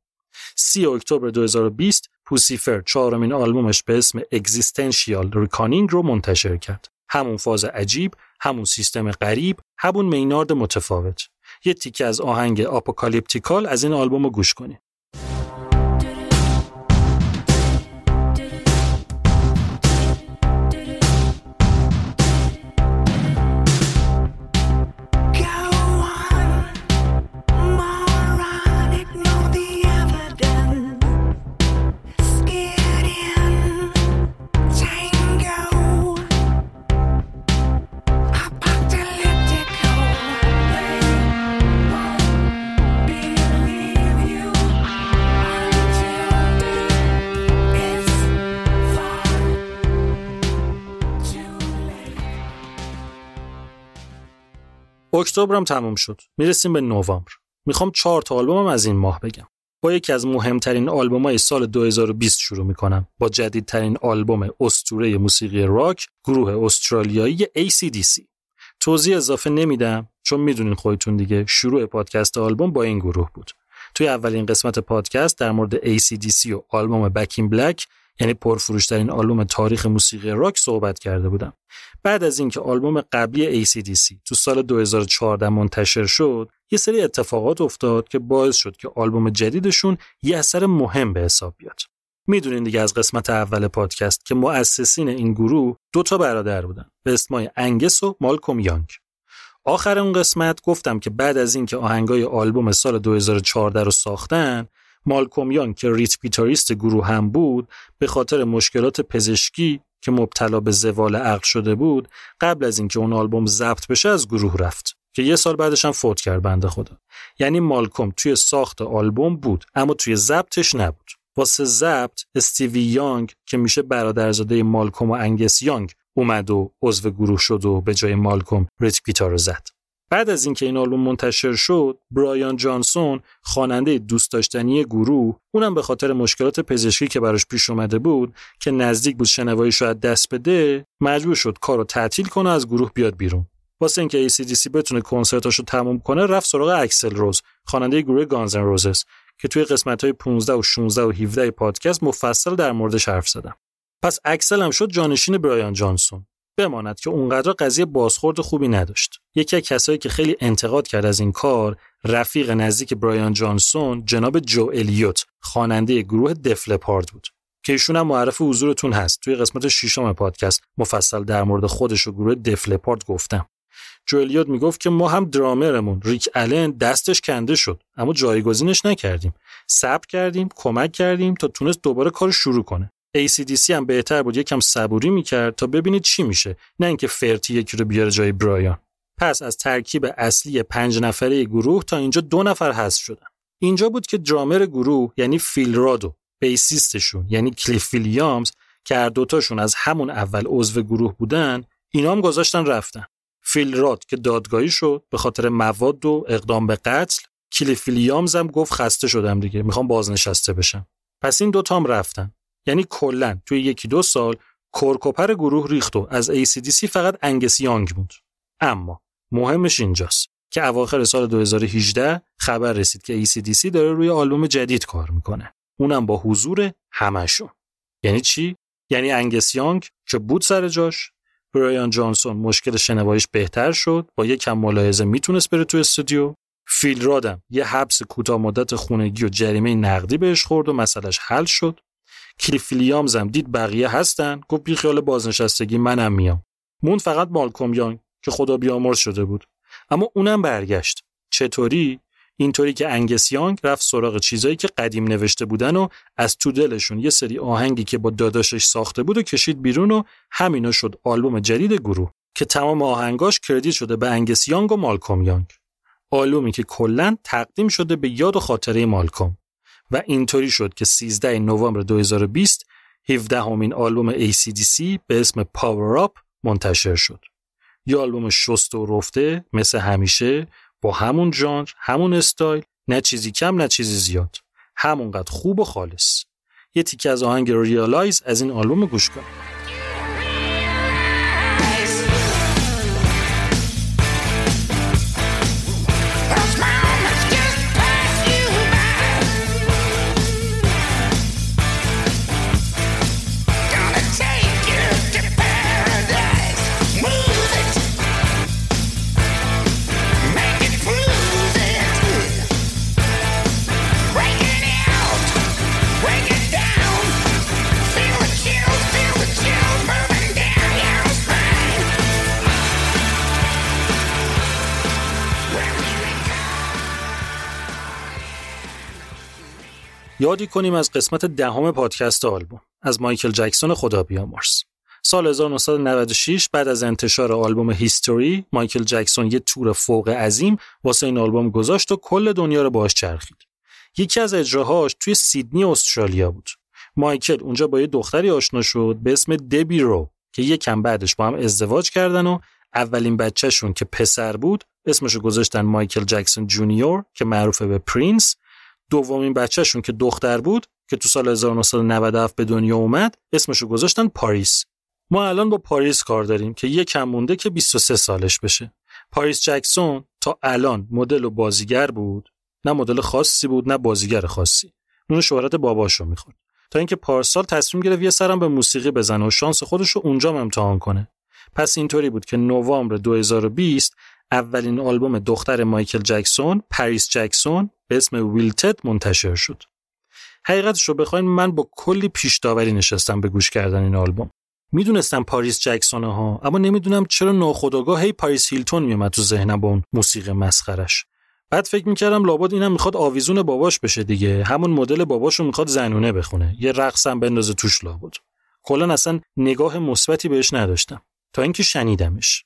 30 اکتبر 2020 Puscifer چهارمین آلبومش به اسم Existential Reckoning رو منتشر کرد. همون فاز عجیب، همون سیستم غریب، همون مینارد متفاوت. یه تیکه از آهنگ Apocalyptical از این آلبوم رو گوش کنید. اکتبرم تموم شد. می‌رسیم به نوامبر. می‌خوام چهار تا آلبومم از این ماه بگم. با یکی از مهمترین آلبوم‌های سال 2020 شروع می‌کنم با جدیدترین آلبوم استوره موسیقی راک گروه استرالیایی ACDC. توضیح اضافه نمیدم چون می‌دونین خودتون دیگه شروع پادکست آلبوم با این گروه بود. توی اولین قسمت پادکست در مورد ACDC و آلبوم بکین بلک یعنی پرفروشترین آلبوم تاریخ موسیقی راک صحبت کرده بودم. بعد از اینکه آلبوم قبلی ACDC تو سال 2014 منتشر شد، یه سری اتفاقات افتاد که باعث شد که آلبوم جدیدشون یه اثر مهم به حساب بیاد. می‌دونین دیگه از قسمت اول پادکست که مؤسسین این گروه دو تا برادر بودن به اسمای انگس و مالکوم یانگ. آخر اون قسمت گفتم که بعد از اینکه آهنگای آلبوم سال 2014 رو ساختن مالکوم یانگ که ریت گیتاریست گروه هم بود به خاطر مشکلات پزشکی که مبتلا به زوال عقل شده بود قبل از اینکه اون آلبوم ضبط بشه از گروه رفت که یه سال بعدش هم فوت کرد بنده خدا. یعنی مالکوم توی ساخت آلبوم بود اما توی ضبطش نبود. واسه ضبط استیوی یانگ که میشه برادرزاده مالکوم و انگس یانگ اومد و عضو گروه شد و به جای مالکوم ریت گیتار رو زد. بعد از اینکه این آلبوم منتشر شد برایان جانسون خواننده دوست داشتنی گروه اونم به خاطر مشکلات پزشکی که براش پیش اومده بود که نزدیک بود شنوایی شاید دست بده مجبور شد کارو تعطیل کنه از گروه بیاد بیرون. واسه اینکه ACDC بتونه کنسرتاشو تموم کنه رفت سراغ اکسل روز خواننده گروه گانزن روزس که توی قسمت های 15 و 16 و 17 پادکست مفصل در موردش حرف زدم. پس اکسل هم شد جانشین برایان جانسون. بماند که اونقدر قضیه بازخورد خوبی نداشت. یکی از کسایی که خیلی انتقاد کرد از این کار رفیق نزدیک برایان جانسون جناب جو الیوت خواننده گروه دفلپارد بود. که ایشون هم معرف حضورتون هست. توی قسمت ششم پادکست مفصل در مورد خودش و گروه دفلپارد گفتم. جو الیوت می‌گفت که ما هم درامرمون. ریک الن دستش کنده شد. اما جایگزینش نکردیم. صبر کردیم کمک کردیم تا تونست دوباره کار شروع کنه. ACDC هم بهتر بود. یکم صبوری می‌کرد تا ببینید چی میشه. نه اینکه فرتی یکی رو بیاره جای برایان. پس از ترکیب اصلی پنج نفره گروه تا اینجا دو نفر حذف شدن. اینجا بود که درامر گروه یعنی فیل رادو بیسیستشون یعنی کلیف ویلیامز که هر دوتاشون از همون اول عضو گروه بودن اینا هم گذاشتن رفتن. فیل راد که دادگاهی شد به خاطر مواد و اقدام به قتل کلیف ویلیامز هم گفت خسته شدم دیگه می‌خوام بازنشسته بشم. پس این دوتا هم رفتن. یعنی کلا توی یکی دو سال کورکوپر گروه ریخت و از ACDC فقط انگس یانگ بود. اما مهمش اینجاست که اواخر سال 2018 خبر رسید که ACDC داره روی آلبوم جدید کار می‌کنه. اونم با حضور همشون یعنی چی؟ یعنی انگس یانگ که بود سر جاش. برایان جانسون مشکل شنواییش بهتر شد. با یه کم ملاحظه می‌تونست بره تو استودیو. فیل رادم یه حبس کوتاه مدت خونگی و جریمه نقدی بهش خورد و مسئلهش حل شد. کلیف هم. دید بقیه هستن؟ گفت بی خیال بازنشستگی منم میام. مون فقط مالکوم یانگ که خدا بیامرز شده بود. اما اونم برگشت. چطوری؟ اینطوری که انگس یانگ رفت سراغ چیزایی که قدیم نوشته بودن و از تو دلشون یه سری آهنگی که با داداشش ساخته بود و کشید بیرون و همینا شد آلبوم جدید گروه که تمام آهنگاش کردیت شده به انگس یانگ و مالکوم یانگ. آلبومی که کلا تقدیم شده به یاد و خاطره مالکوم. و اینطوری شد که 13 نوامبر 2020 17مین آلبوم ACDC به اسم Power Up منتشر شد. یه آلبوم شسته و رفته مثل همیشه با همون ژانر، همون استایل، نه چیزی کم نه چیزی زیاد. همونقدر خوب و خالص. یه تیکه از آهنگ Realize از این آلبوم گوش کنید. یادی کنیم از قسمت دهم پادکست آلبوم از مایکل جکسون خدا بیامرز. سال 1996 بعد از انتشار آلبوم HIStory مایکل جکسون یه تور فوق عظیم واسه این آلبوم گذاشت و کل دنیا رو باهاش چرخید. یکی از اجراهاش توی سیدنی استرالیا بود. مایکل اونجا با یه دختری آشنا شد به اسم دبی رو که یه کم بعدش با هم ازدواج کردن و اولین بچهشون که پسر بود اسمشو گذاشتن مایکل جکسون جونیور که معروف به پرینس. دومین بچهشون که دختر بود که تو سال 1997 به دنیا اومد اسمشو گذاشتن پاریس. ما الان با پاریس کار داریم که یه کم مونده که 23 سالش بشه. پاریس جکسون تا الان مدل و بازیگر بود. نه مدل خاصی بود نه بازیگر خاصی. نون شهرت باباشو می‌خورد. تا اینکه پارسال تصمیم گرفت یه سرم به موسیقی بزنه و شانس خودش رو اونجا امتحان کنه. پس اینطوری بود که نوامبر 2020 اولین آلبوم دختر مایکل جکسون پریس جکسون به اسم Wilted منتشر شد. حقیقتش رو بخواین من با کلی پیش داوری نشستم به گوش کردن این آلبوم. می‌دونستم پاریس جکسونه ها اما نمی‌دونم چرا ناخودآگاه هی پاریس هیلتون میومد تو ذهنم با اون موسیقی مسخرش بعد فکر می‌کردم لابد اینم می‌خواد آویزون باباش بشه دیگه همون مدل باباشو می‌خواد زنونه بخونه. یه رقصم بندازه توش لابد. کلا اصلا نگاه مثبتی بهش نداشتم. تا اینکه شنیدمش.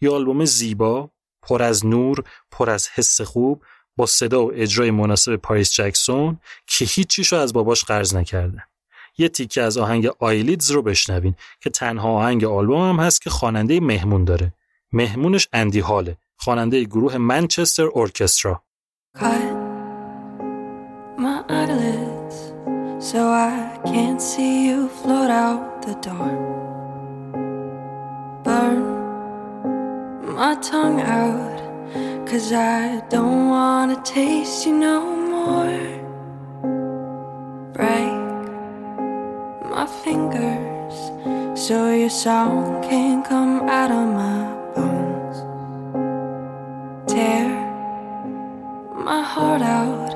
یه آلبوم زیبا پر از نور پر از حس خوب با صدا و اجرای مناسب پاریس جکسون که هیچیشو از باباش قرض نکرده. یه تیکه از آهنگ آیلیدز رو بشنوین که تنها آهنگ آلبوم هم هست که خواننده مهمون داره. مهمونش اندی هاله خواننده گروه منچستر ارکسترا. Burn my tongue out cause I don't wanna taste you no more. Break my fingers so your song can't come out of my bones. Tear my heart out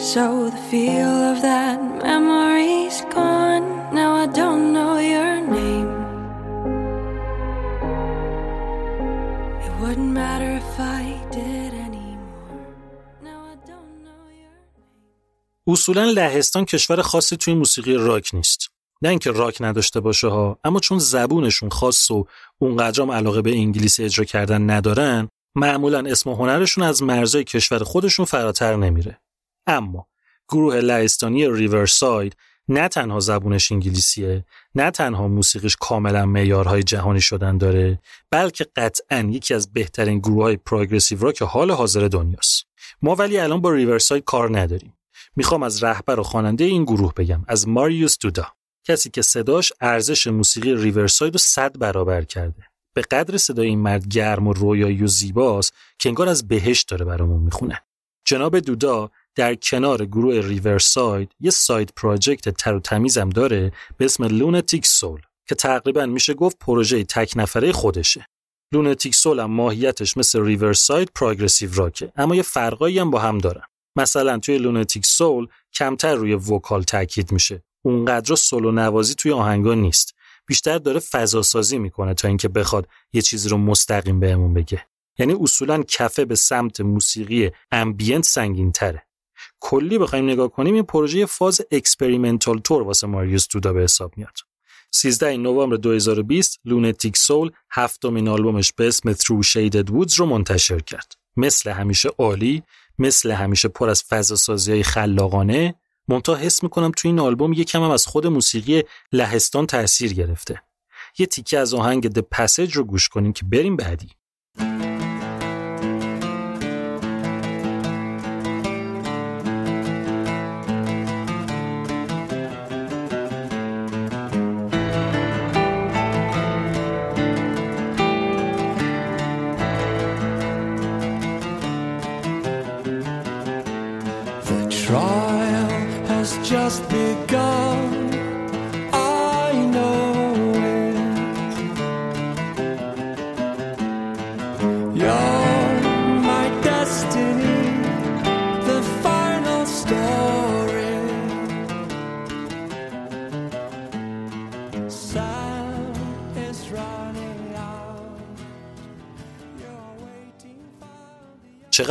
so the feel of that memory's gone. Now I don't know matter if I did anymore. Now I don't know your اصولا لهستان کشور خاصی توی موسیقی راک نیست. نه اینکه راک نداشته باشه ها اما چون زبونشون خاص و اونقدرام علاقه به انگلیسی اجرا کردن ندارن معمولا اسم و هنرشون از مرزای کشور خودشون فراتر نمیره. اما گروه لهستانی ریورساید نه تنها زبونش انگلیسیه نه تنها موسیقیش کاملا معیارهای جهانی شدن داره بلکه قطعا یکی از بهترین گروه های progressive rock حال حاضر دنیاست. ما ولی الان با ریورساید کار نداریم. می‌خوام از رهبر و خواننده این گروه بگم از ماریوس دودا. کسی که صداش ارزش موسیقی ریورساید رو صد برابر کرده. به قدری صدای این مرد گرم و رویایی و زیباست که انگار از بهشت داره برامون می‌خونه. جناب دودا در کنار گروه ریورساید یه side project تر و تمیزم داره به اسم Lunatic Soul که تقریبا میشه گفت پروژه تک نفره خودشه. Lunatic Soul هم ماهیتش مثل ریورساید progressive rock ه اما یه فرقایی هم با هم دارن. مثلا توی Lunatic Soul کمتر روی vocal تاکید میشه. اونقدر سولو نوازی توی آهنگا نیست. بیشتر داره فضا سازی می‌کنه تا اینکه بخواد یه چیزی رو مستقیم بهمون بگه. یعنی اصولا کفه به سمت موسیقی ambient سنگین تره کلی بخوایم نگاه کنیم این پروژه فاز experimental تر واسه ماریوس دودا به حساب میاد. 13 نوامبر 2020 Lunatic Soul هفتمین آلبومش به اسم Through Shaded Woods رو منتشر کرد. مثل همیشه عالی مثل همیشه پر از فضا سازی های خلاقانه منتها حس می‌کنم تو این آلبوم یکم هم از خود موسیقی لهستان تاثیر گرفته. یه تیکه از آهنگ The Passage رو گوش کنیم که بریم بعدی.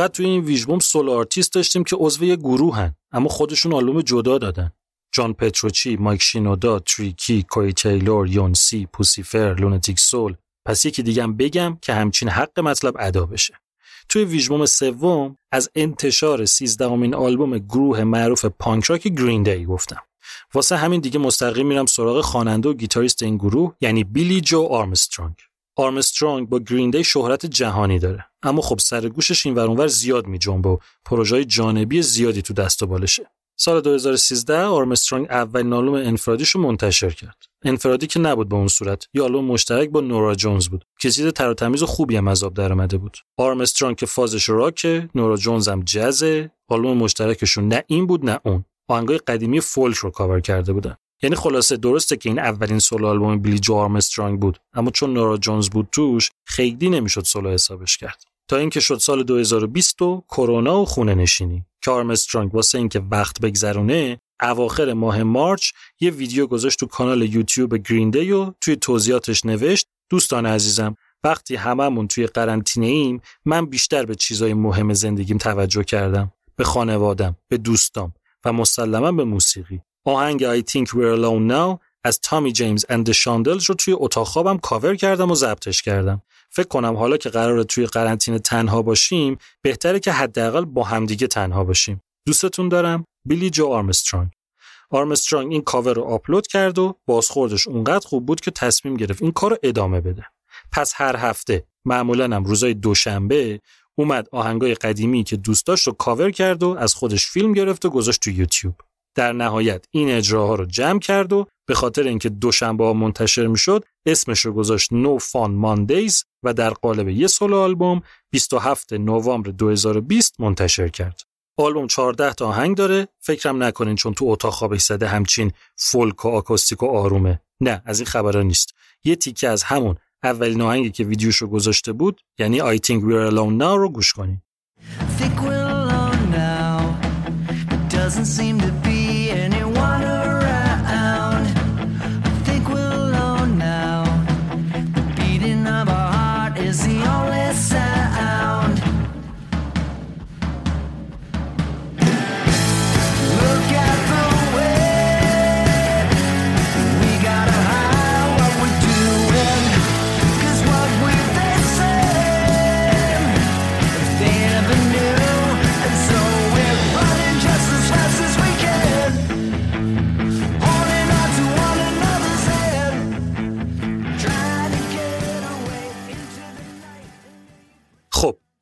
چقدر توی این ویژبوم solo artist داشتیم که عضو یه گروهن اما خودشون آلبوم جدا دادن. جان پتروچی، مایک شینودا، تریکی، کوری تیلور، یونسی، Puscifer، Lunatic Soul. پس یکی دیگم بگم که همچین حق مطلب ادا بشه. توی ویژبوم سوم از انتشار سیزدهمین آلبوم گروه معروف پانک راک Green Day گفتم. واسه همین دیگه مستقیم میرم سراغ خواننده و گیتاریست این گروه یعنی بیلی جو آرمسترانگ. آرمسترانگ با Green Day شهرت جهانی داره. اما خب سر و گوشش این اونور زیاد میجنبه و پروژه جانبی زیادی تو دست و بالشه. سال 2013 آرمسترانگ اولین آلبوم انفرادیش رو منتشر کرد. انفرادی که نبود به اون صورت یه آلبوم مشترک با نورا جونز بود. که چیز تر و خوبی هم از آب در اومده بود. آرمسترانگ که فازش راکه نورا جونز هم جزه. آلبوم مشترکشون نه این بود نه اون. آهنگای قدیمی فولک رو کاور کرده بودن. یعنی خلاصه درسته که این اولین سولو آلبوم بیلی جو آرمسترانگ بود اما چون نورا جونز بود توش خیلی نمی‌شد سولو حسابش کرد. تا اینکه شد سال 2020 و کرونا و خونه نشینی. که آرمسترانگ واسه اینکه وقت بگذرونه اواخر ماه مارچ یه ویدیو گذاشت تو کانال یوتیوب گریندی و توی توضیحاتش نوشت دوستان عزیزم وقتی هممون توی قرنطینه ایم من بیشتر به چیزای مهم زندگیم توجه کردم. به خانوادم به دوستام و مسلما به موسیقی. آهنگ I think we're alone now از Tommy James and the Shondells رو توی اتاق خوابم کاور کردم و ضبطش کردم. فکر کنم حالا که قراره توی قرنطینه تنها باشیم بهتره که حداقل با همدیگه تنها باشیم. دوستتون دارم بیلی جو آرمسترانگ. آرمسترانگ این کاور رو آپلود کرد و بازخوردش اونقدر خوب بود که تصمیم گرفت این کار رو ادامه بده. پس هر هفته معمولا هم روزای دوشنبه اومد آهنگای قدیمی که دوست داشت رو کاور کرد و از خودش فیلم گرفت و گذاشت تو یوتیوب. در نهایت این اجراها رو جمع کرد و به خاطر اینکه دوشنبه ها منتشر می‌شد اسمش رو گذاشت نو فان ماندیز و در قالب یه سولو آلبوم 27 نوامبر 2020 منتشر کرد. آلبوم 14 تا آهنگ داره فکرم نکنین چون تو اتاق خوابش زده همچین فولک و آکوستیک و آرومه. نه از این خبرها نیست. یه تیکه از همون اولین آهنگی که ویدیوشو گذاشته بود یعنی I think we're alone now رو گوش کنین.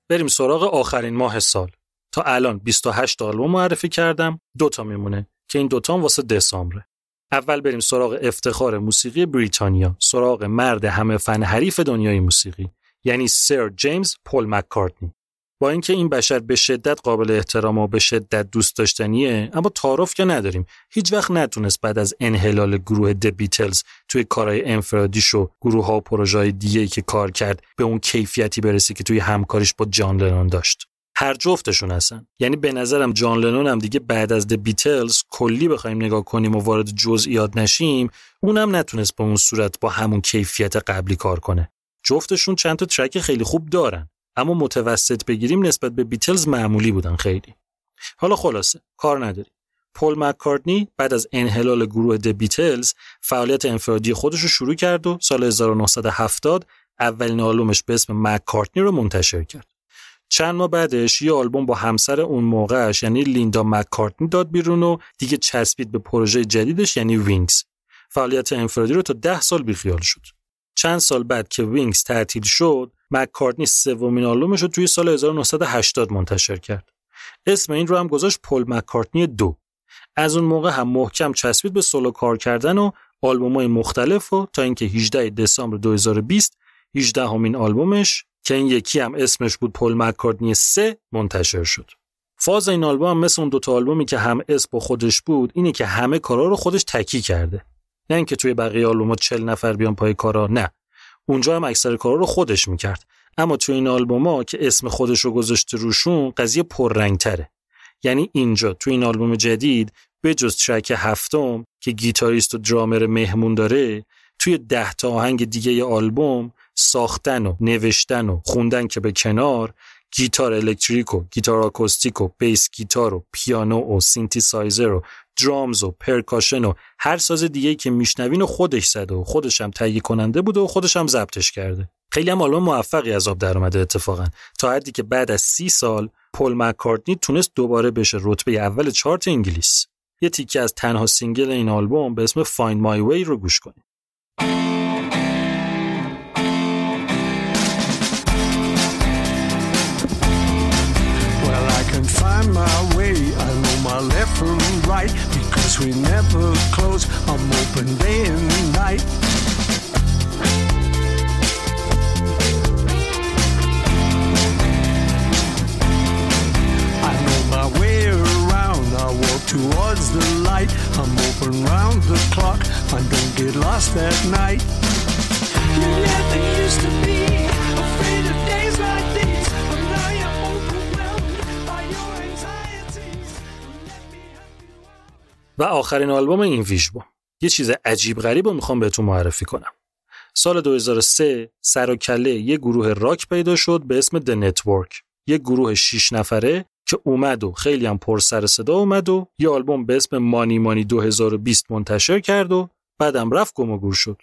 بریم سراغ آخرین ماه سال. تا الان 28 آلبوم معرفی کردم دوتا میمونه که این دوتا هم واسه دسامبره. اول بریم سراغ افتخار موسیقی بریتانیا سراغ مرد همه فن حریف دنیای موسیقی یعنی سر جیمز پل مککارتنی با اینکه این بشر به شدت قابل احترام و به شدت دوست داشتنیه اما تعارف که نداریم. هیچ وقت نتونست بعد از انحلال گروه د بیتلز توی کارهای انفرادیش و گروه ها و پروژه دیگه که کار کرد به اون کیفیتی برسه که توی همکاریش با جان لنون داشت. هر جفتشون هستن. یعنی به نظرم جان لنون هم دیگه بعد از د بیتلز کلی بخوایم نگاه کنیم و وارد جزئیات نشیم اونم نتونست به اون صورت با همون کیفیت قبلی کار کنه. جفتشون چند تا ترک خیلی خوب دارن. اما متوسط بگیریم نسبت به بیتلز معمولی بودن خیلی. حالا خلاصه کار نداریم. پل مککارتنی بعد از انحلال گروه د بیتلز فعالیت انفرادی خودش رو شروع کرد و سال 1970 اولین آلبومش به اسم مککارتنی رو منتشر کرد. چند ماه بعدش یه آلبوم با همسر اون موقعش یعنی لیندا مککارتنی داد بیرون و دیگه چسبید به پروژه جدیدش یعنی Wings. فعالیت انفرادی رو تا ده سال بیخیال شد. چند سال بعد که Wings تعطیل شد مککارتنی سومین آلبومش رو توی سال 1980 منتشر کرد اسم این رو هم گذاشت پل مککارتنی دو از اون موقع هم محکم چسبید به سولو کار کردن و آلبوم‌های مختلف و تا اینکه 18 دسامبر 2020 18 همین آلبومش که این یکی هم اسمش بود پل مککارتنی 3 منتشر شد. فاز این آلبوم مثل اون دوتا آلبومی که هم اسم با خودش بود اینه که همه کارا رو خودش تکی کرده. نه اینکه توی بقیه آلبوم‌ها 40 نفر بیان پای کارا نه. اونجا هم اکثر کارا رو خودش می‌کرد. اما توی این آلبوما که اسم خودش رو گذاشته روشون قضیه پررنگتره. یعنی اینجا توی این آلبوم جدید به جز ترک هفتم که گیتاریست و درامر مهمون داره توی ده تا آهنگ دیگه آلبوم ساختن و نوشتن و خوندن که به کنار گیتار الکتریک و گیتار آکوستیک و بیس گیتار و پیانو و سینتی سایزر و drums و percussion و هر ساز دیگه که میشنوین رو خودش زده و خودش هم تهیه کننده بوده و خودش هم ضبطش کرده. خیلی هم آلبوم موفقی از آب در اومده اتفاقا. تا حدی که بعد از سی سال پل مککارتنی تونست دوباره بشه رتبه اول چارت انگلیس. یه تیکه از تنها single این آلبوم به اسم Find My Way رو گوش کنید. My left from right because we never close. I'm open day and night. I know my way around. I walk towards the light. I'm open round the clock. I don't get lost at night. You never used to be و آخرین آلبوم این ویژبوم یه چیز عجیب غریب رو می‌خوام بهتون معرفی کنم. سال 2003 سر و کله یه گروه راک پیدا شد به اسم The Network. یه گروه 6 نفره که اومد و خیلی هم پر سر صدا اومد و یه آلبوم به اسم مانی مانی 2020 منتشر کرد و بعدم رفت گم و گور شد.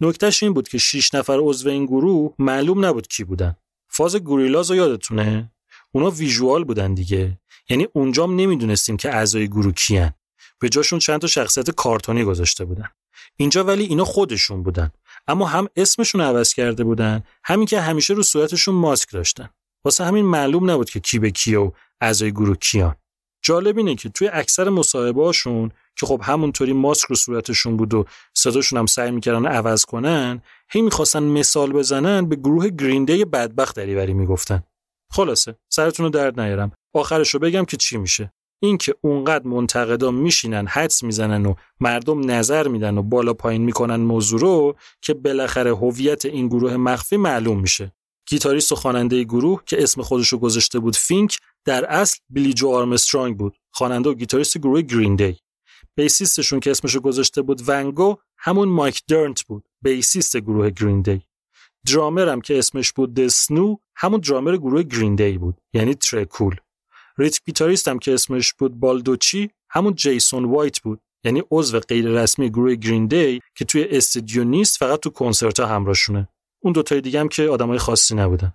نکتهش این بود که 6 نفر عضو این گروه معلوم نبود کی بودن. فاز گوریلاز رو یادتونه؟ اونا ویژوال بودن دیگه. یعنی اونجام نمی‌دونستیم که اعضای گروه کیان. به جاشون چند تا شخصیت کارتونی گذاشته بودن. اینجا ولی اینا خودشون بودن. اما هم اسمشون عوض کرده بودن همین که همیشه رو صورتشون ماسک داشتن. واسه همین معلوم نبود که کی به کیه و اعضای گروه کیان. جالب اینه که توی اکثر مصاحبه‌هاشون که خب همونطوری ماسک رو صورتشون بود و صداشون هم سعی می‌کردن عوض کنن هی می‌خواستن مثال بزنن به گروه گرینده بدبخت دریوری می‌گفتن. خلاصه سرتون رو درد نیارم. آخرش رو بگم که چی میشه. این که اونقدر منتقدا میشینن حدس می‌زنن و مردم نظر میدن و بالا پایین می‌کنن موضوع رو که بالاخره هویت این گروه مخفی معلوم میشه. گیتاریست و خواننده گروه که اسم خودش رو گذاشته بود فینک در اصل بیلی جو آرمسترانگ بود. خواننده و گیتاریست گروه Green Day. بیسیستشون که اسمش رو گذاشته بود Van Gough همون مایک درنت بود بیسیست گروه Green Day. درامرم که اسمش بود The Snoo همون درامر گروه Green Day بود یعنی Tré Cool. rhythm گیتاریست هم که اسمش بود بالدوچی همون جیسون وایت بود. یعنی عضو غیر رسمی گروه Green Day که توی استودیو نیست فقط تو کنسرت ها همراهشونه. اون دوتای دیگه هم که آدمای خاصی نبودن.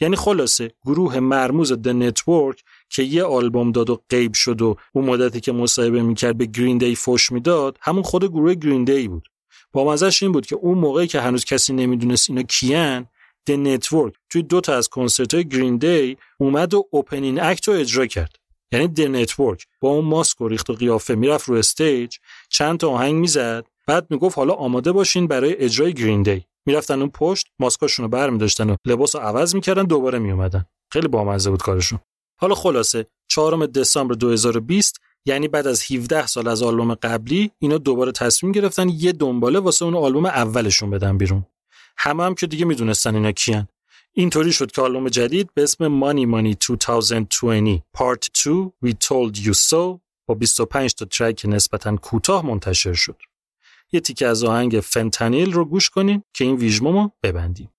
یعنی خلاصه گروه مرموز The Network که یه آلبوم داد و غیب شد و اون مدتی که مصاحبه می‌کرد به Green Day فوش می‌داد همون خود گروه Green Day بود. با مزش این بود که اون موقعی که هنوز کسی نمی‌دونست اینا کیان The Network توی دو تا از کنسرت های Green Day اومد و opening act رو اجرا کرد. یعنی The Network با اون ماسک و ریخت و قیافه می‌رفت رو stage چند تا آهنگ می‌زد بعد می‌گفت حالا آماده باشین برای اجرای Green Day می‌رفتن اون پشت ماسکاشون رو برمی‌داشتن و لباس رو عوض می‌کردن دوباره میومدن خیلی بامزه بود کارشون. حالا خلاصه 4 دسامبر 2020 یعنی بعد از 17 سال از آلبوم قبلی اینا دوباره تصمیم گرفتن یه دنباله واسه اون آلبوم اولشون بدن بیرون. همه هم که دیگه می‌دونستن اینا کیان اینطوری شد که آلبوم جدید به اسم مانی مانی 2020 Part 2 We Told You So با 25 تا ترک نسبتا کوتاه منتشر شد. یه تیکه از آهنگ فنتانیل رو گوش کنین که این ویژمومو ببندیم.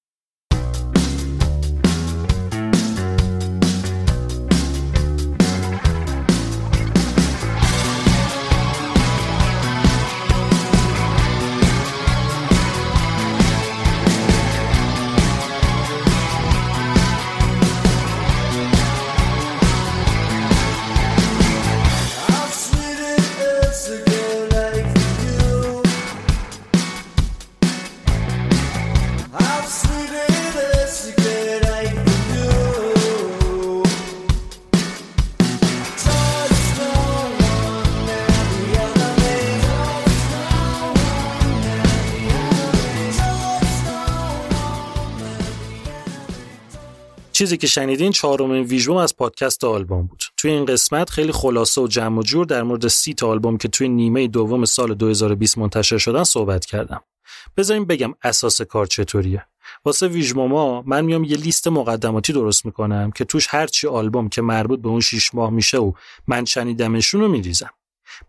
چیزی که شنیدین چهارمین ویژوم از پادکست آلبوم بود. توی این قسمت خیلی خلاصه و جمع و جور در مورد سی تا آلبوم که توی نیمه دوم سال 2020 منتشر شدن صحبت کردم. بذاریم بگم اساس کار چطوریه. واسه ویژموما من میام یه لیست مقدماتی درست می‌کنم که توش هرچی آلبوم که مربوط به اون 6 ماه میشه و من شنیدمشون رو میریزم.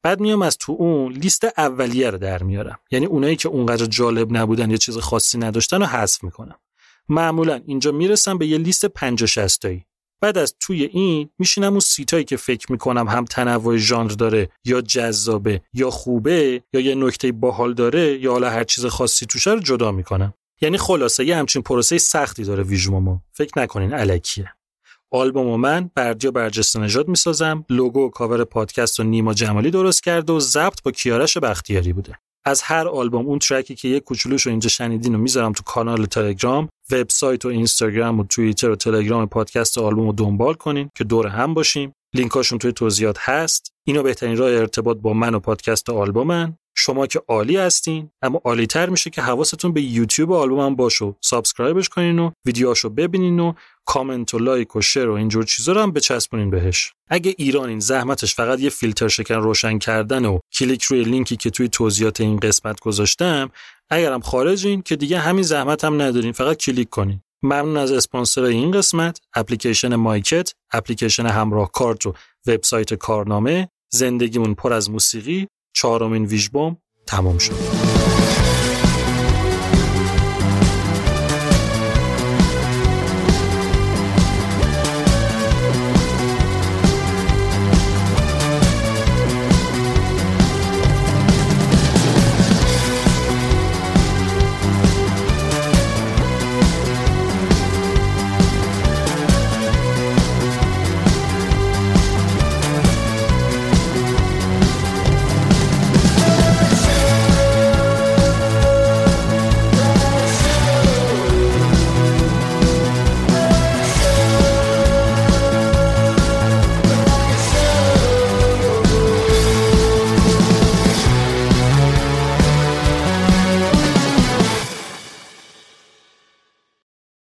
بعد میام از تو اون لیست اولیه رو در میارم. یعنی اونایی که اونقدر جالب نبودن یا چیز خاصی نداشتن رو حذف می‌کنم. معمولا اینجا می‌رسم به یه لیست 50 60 بعد از توی این میشینم اون سیتایی که فکر می‌کنم هم تنوع ژانر داره یا جذابه یا خوبه یا یه نکته باحال داره یا حالا هر چیز خاصی توشه رو جدا می‌کنم. یعنی خلاصه یه همچین پروسه سختی داره ویژومو فکر نکنین الکیه آلبوم من بردیا برجسته نژاد می‌سازم لوگو و کاور پادکست و نیما جمالی درست کرده و ضبط با کیارش بختیاری بوده. از هر آلبوم اون ترکی که یک کوچولوش رو اینجا شنیدین رو می‌ذارم تو کانال تلگرام وبسایت و اینستاگرام و توییتر و تلگرام پادکست آلبوم رو دنبال کنین که دور هم باشیم. لینکاشون توی توضیحات هست. اینا بهترین راه ارتباط با من و پادکست آلبومن. شما که عالی هستین اما عالی تر میشه که حواستون به یوتیوب آلبومم باشه. subscribe ش کنین و ویدیوهاشو ببینین و کامنت و لایک و share و اینجور چیزا رو هم بچسبونین بهش. اگه ایرانین زحمتش فقط یه فیلتر شکن روشن کردن و کلیک روی لینکی که توی توضیحات این قسمت گذاشتم اگرم خارجین که دیگه همین زحمت هم ندارین فقط کلیک کنین. ممنون از اسپانسر این قسمت اپلیکیشن مایکت اپلیکیشن همراه کارت و وبسایت کارنامه زندگیمون پر از موسیقی. چهارمین ویژبوم تمام شد.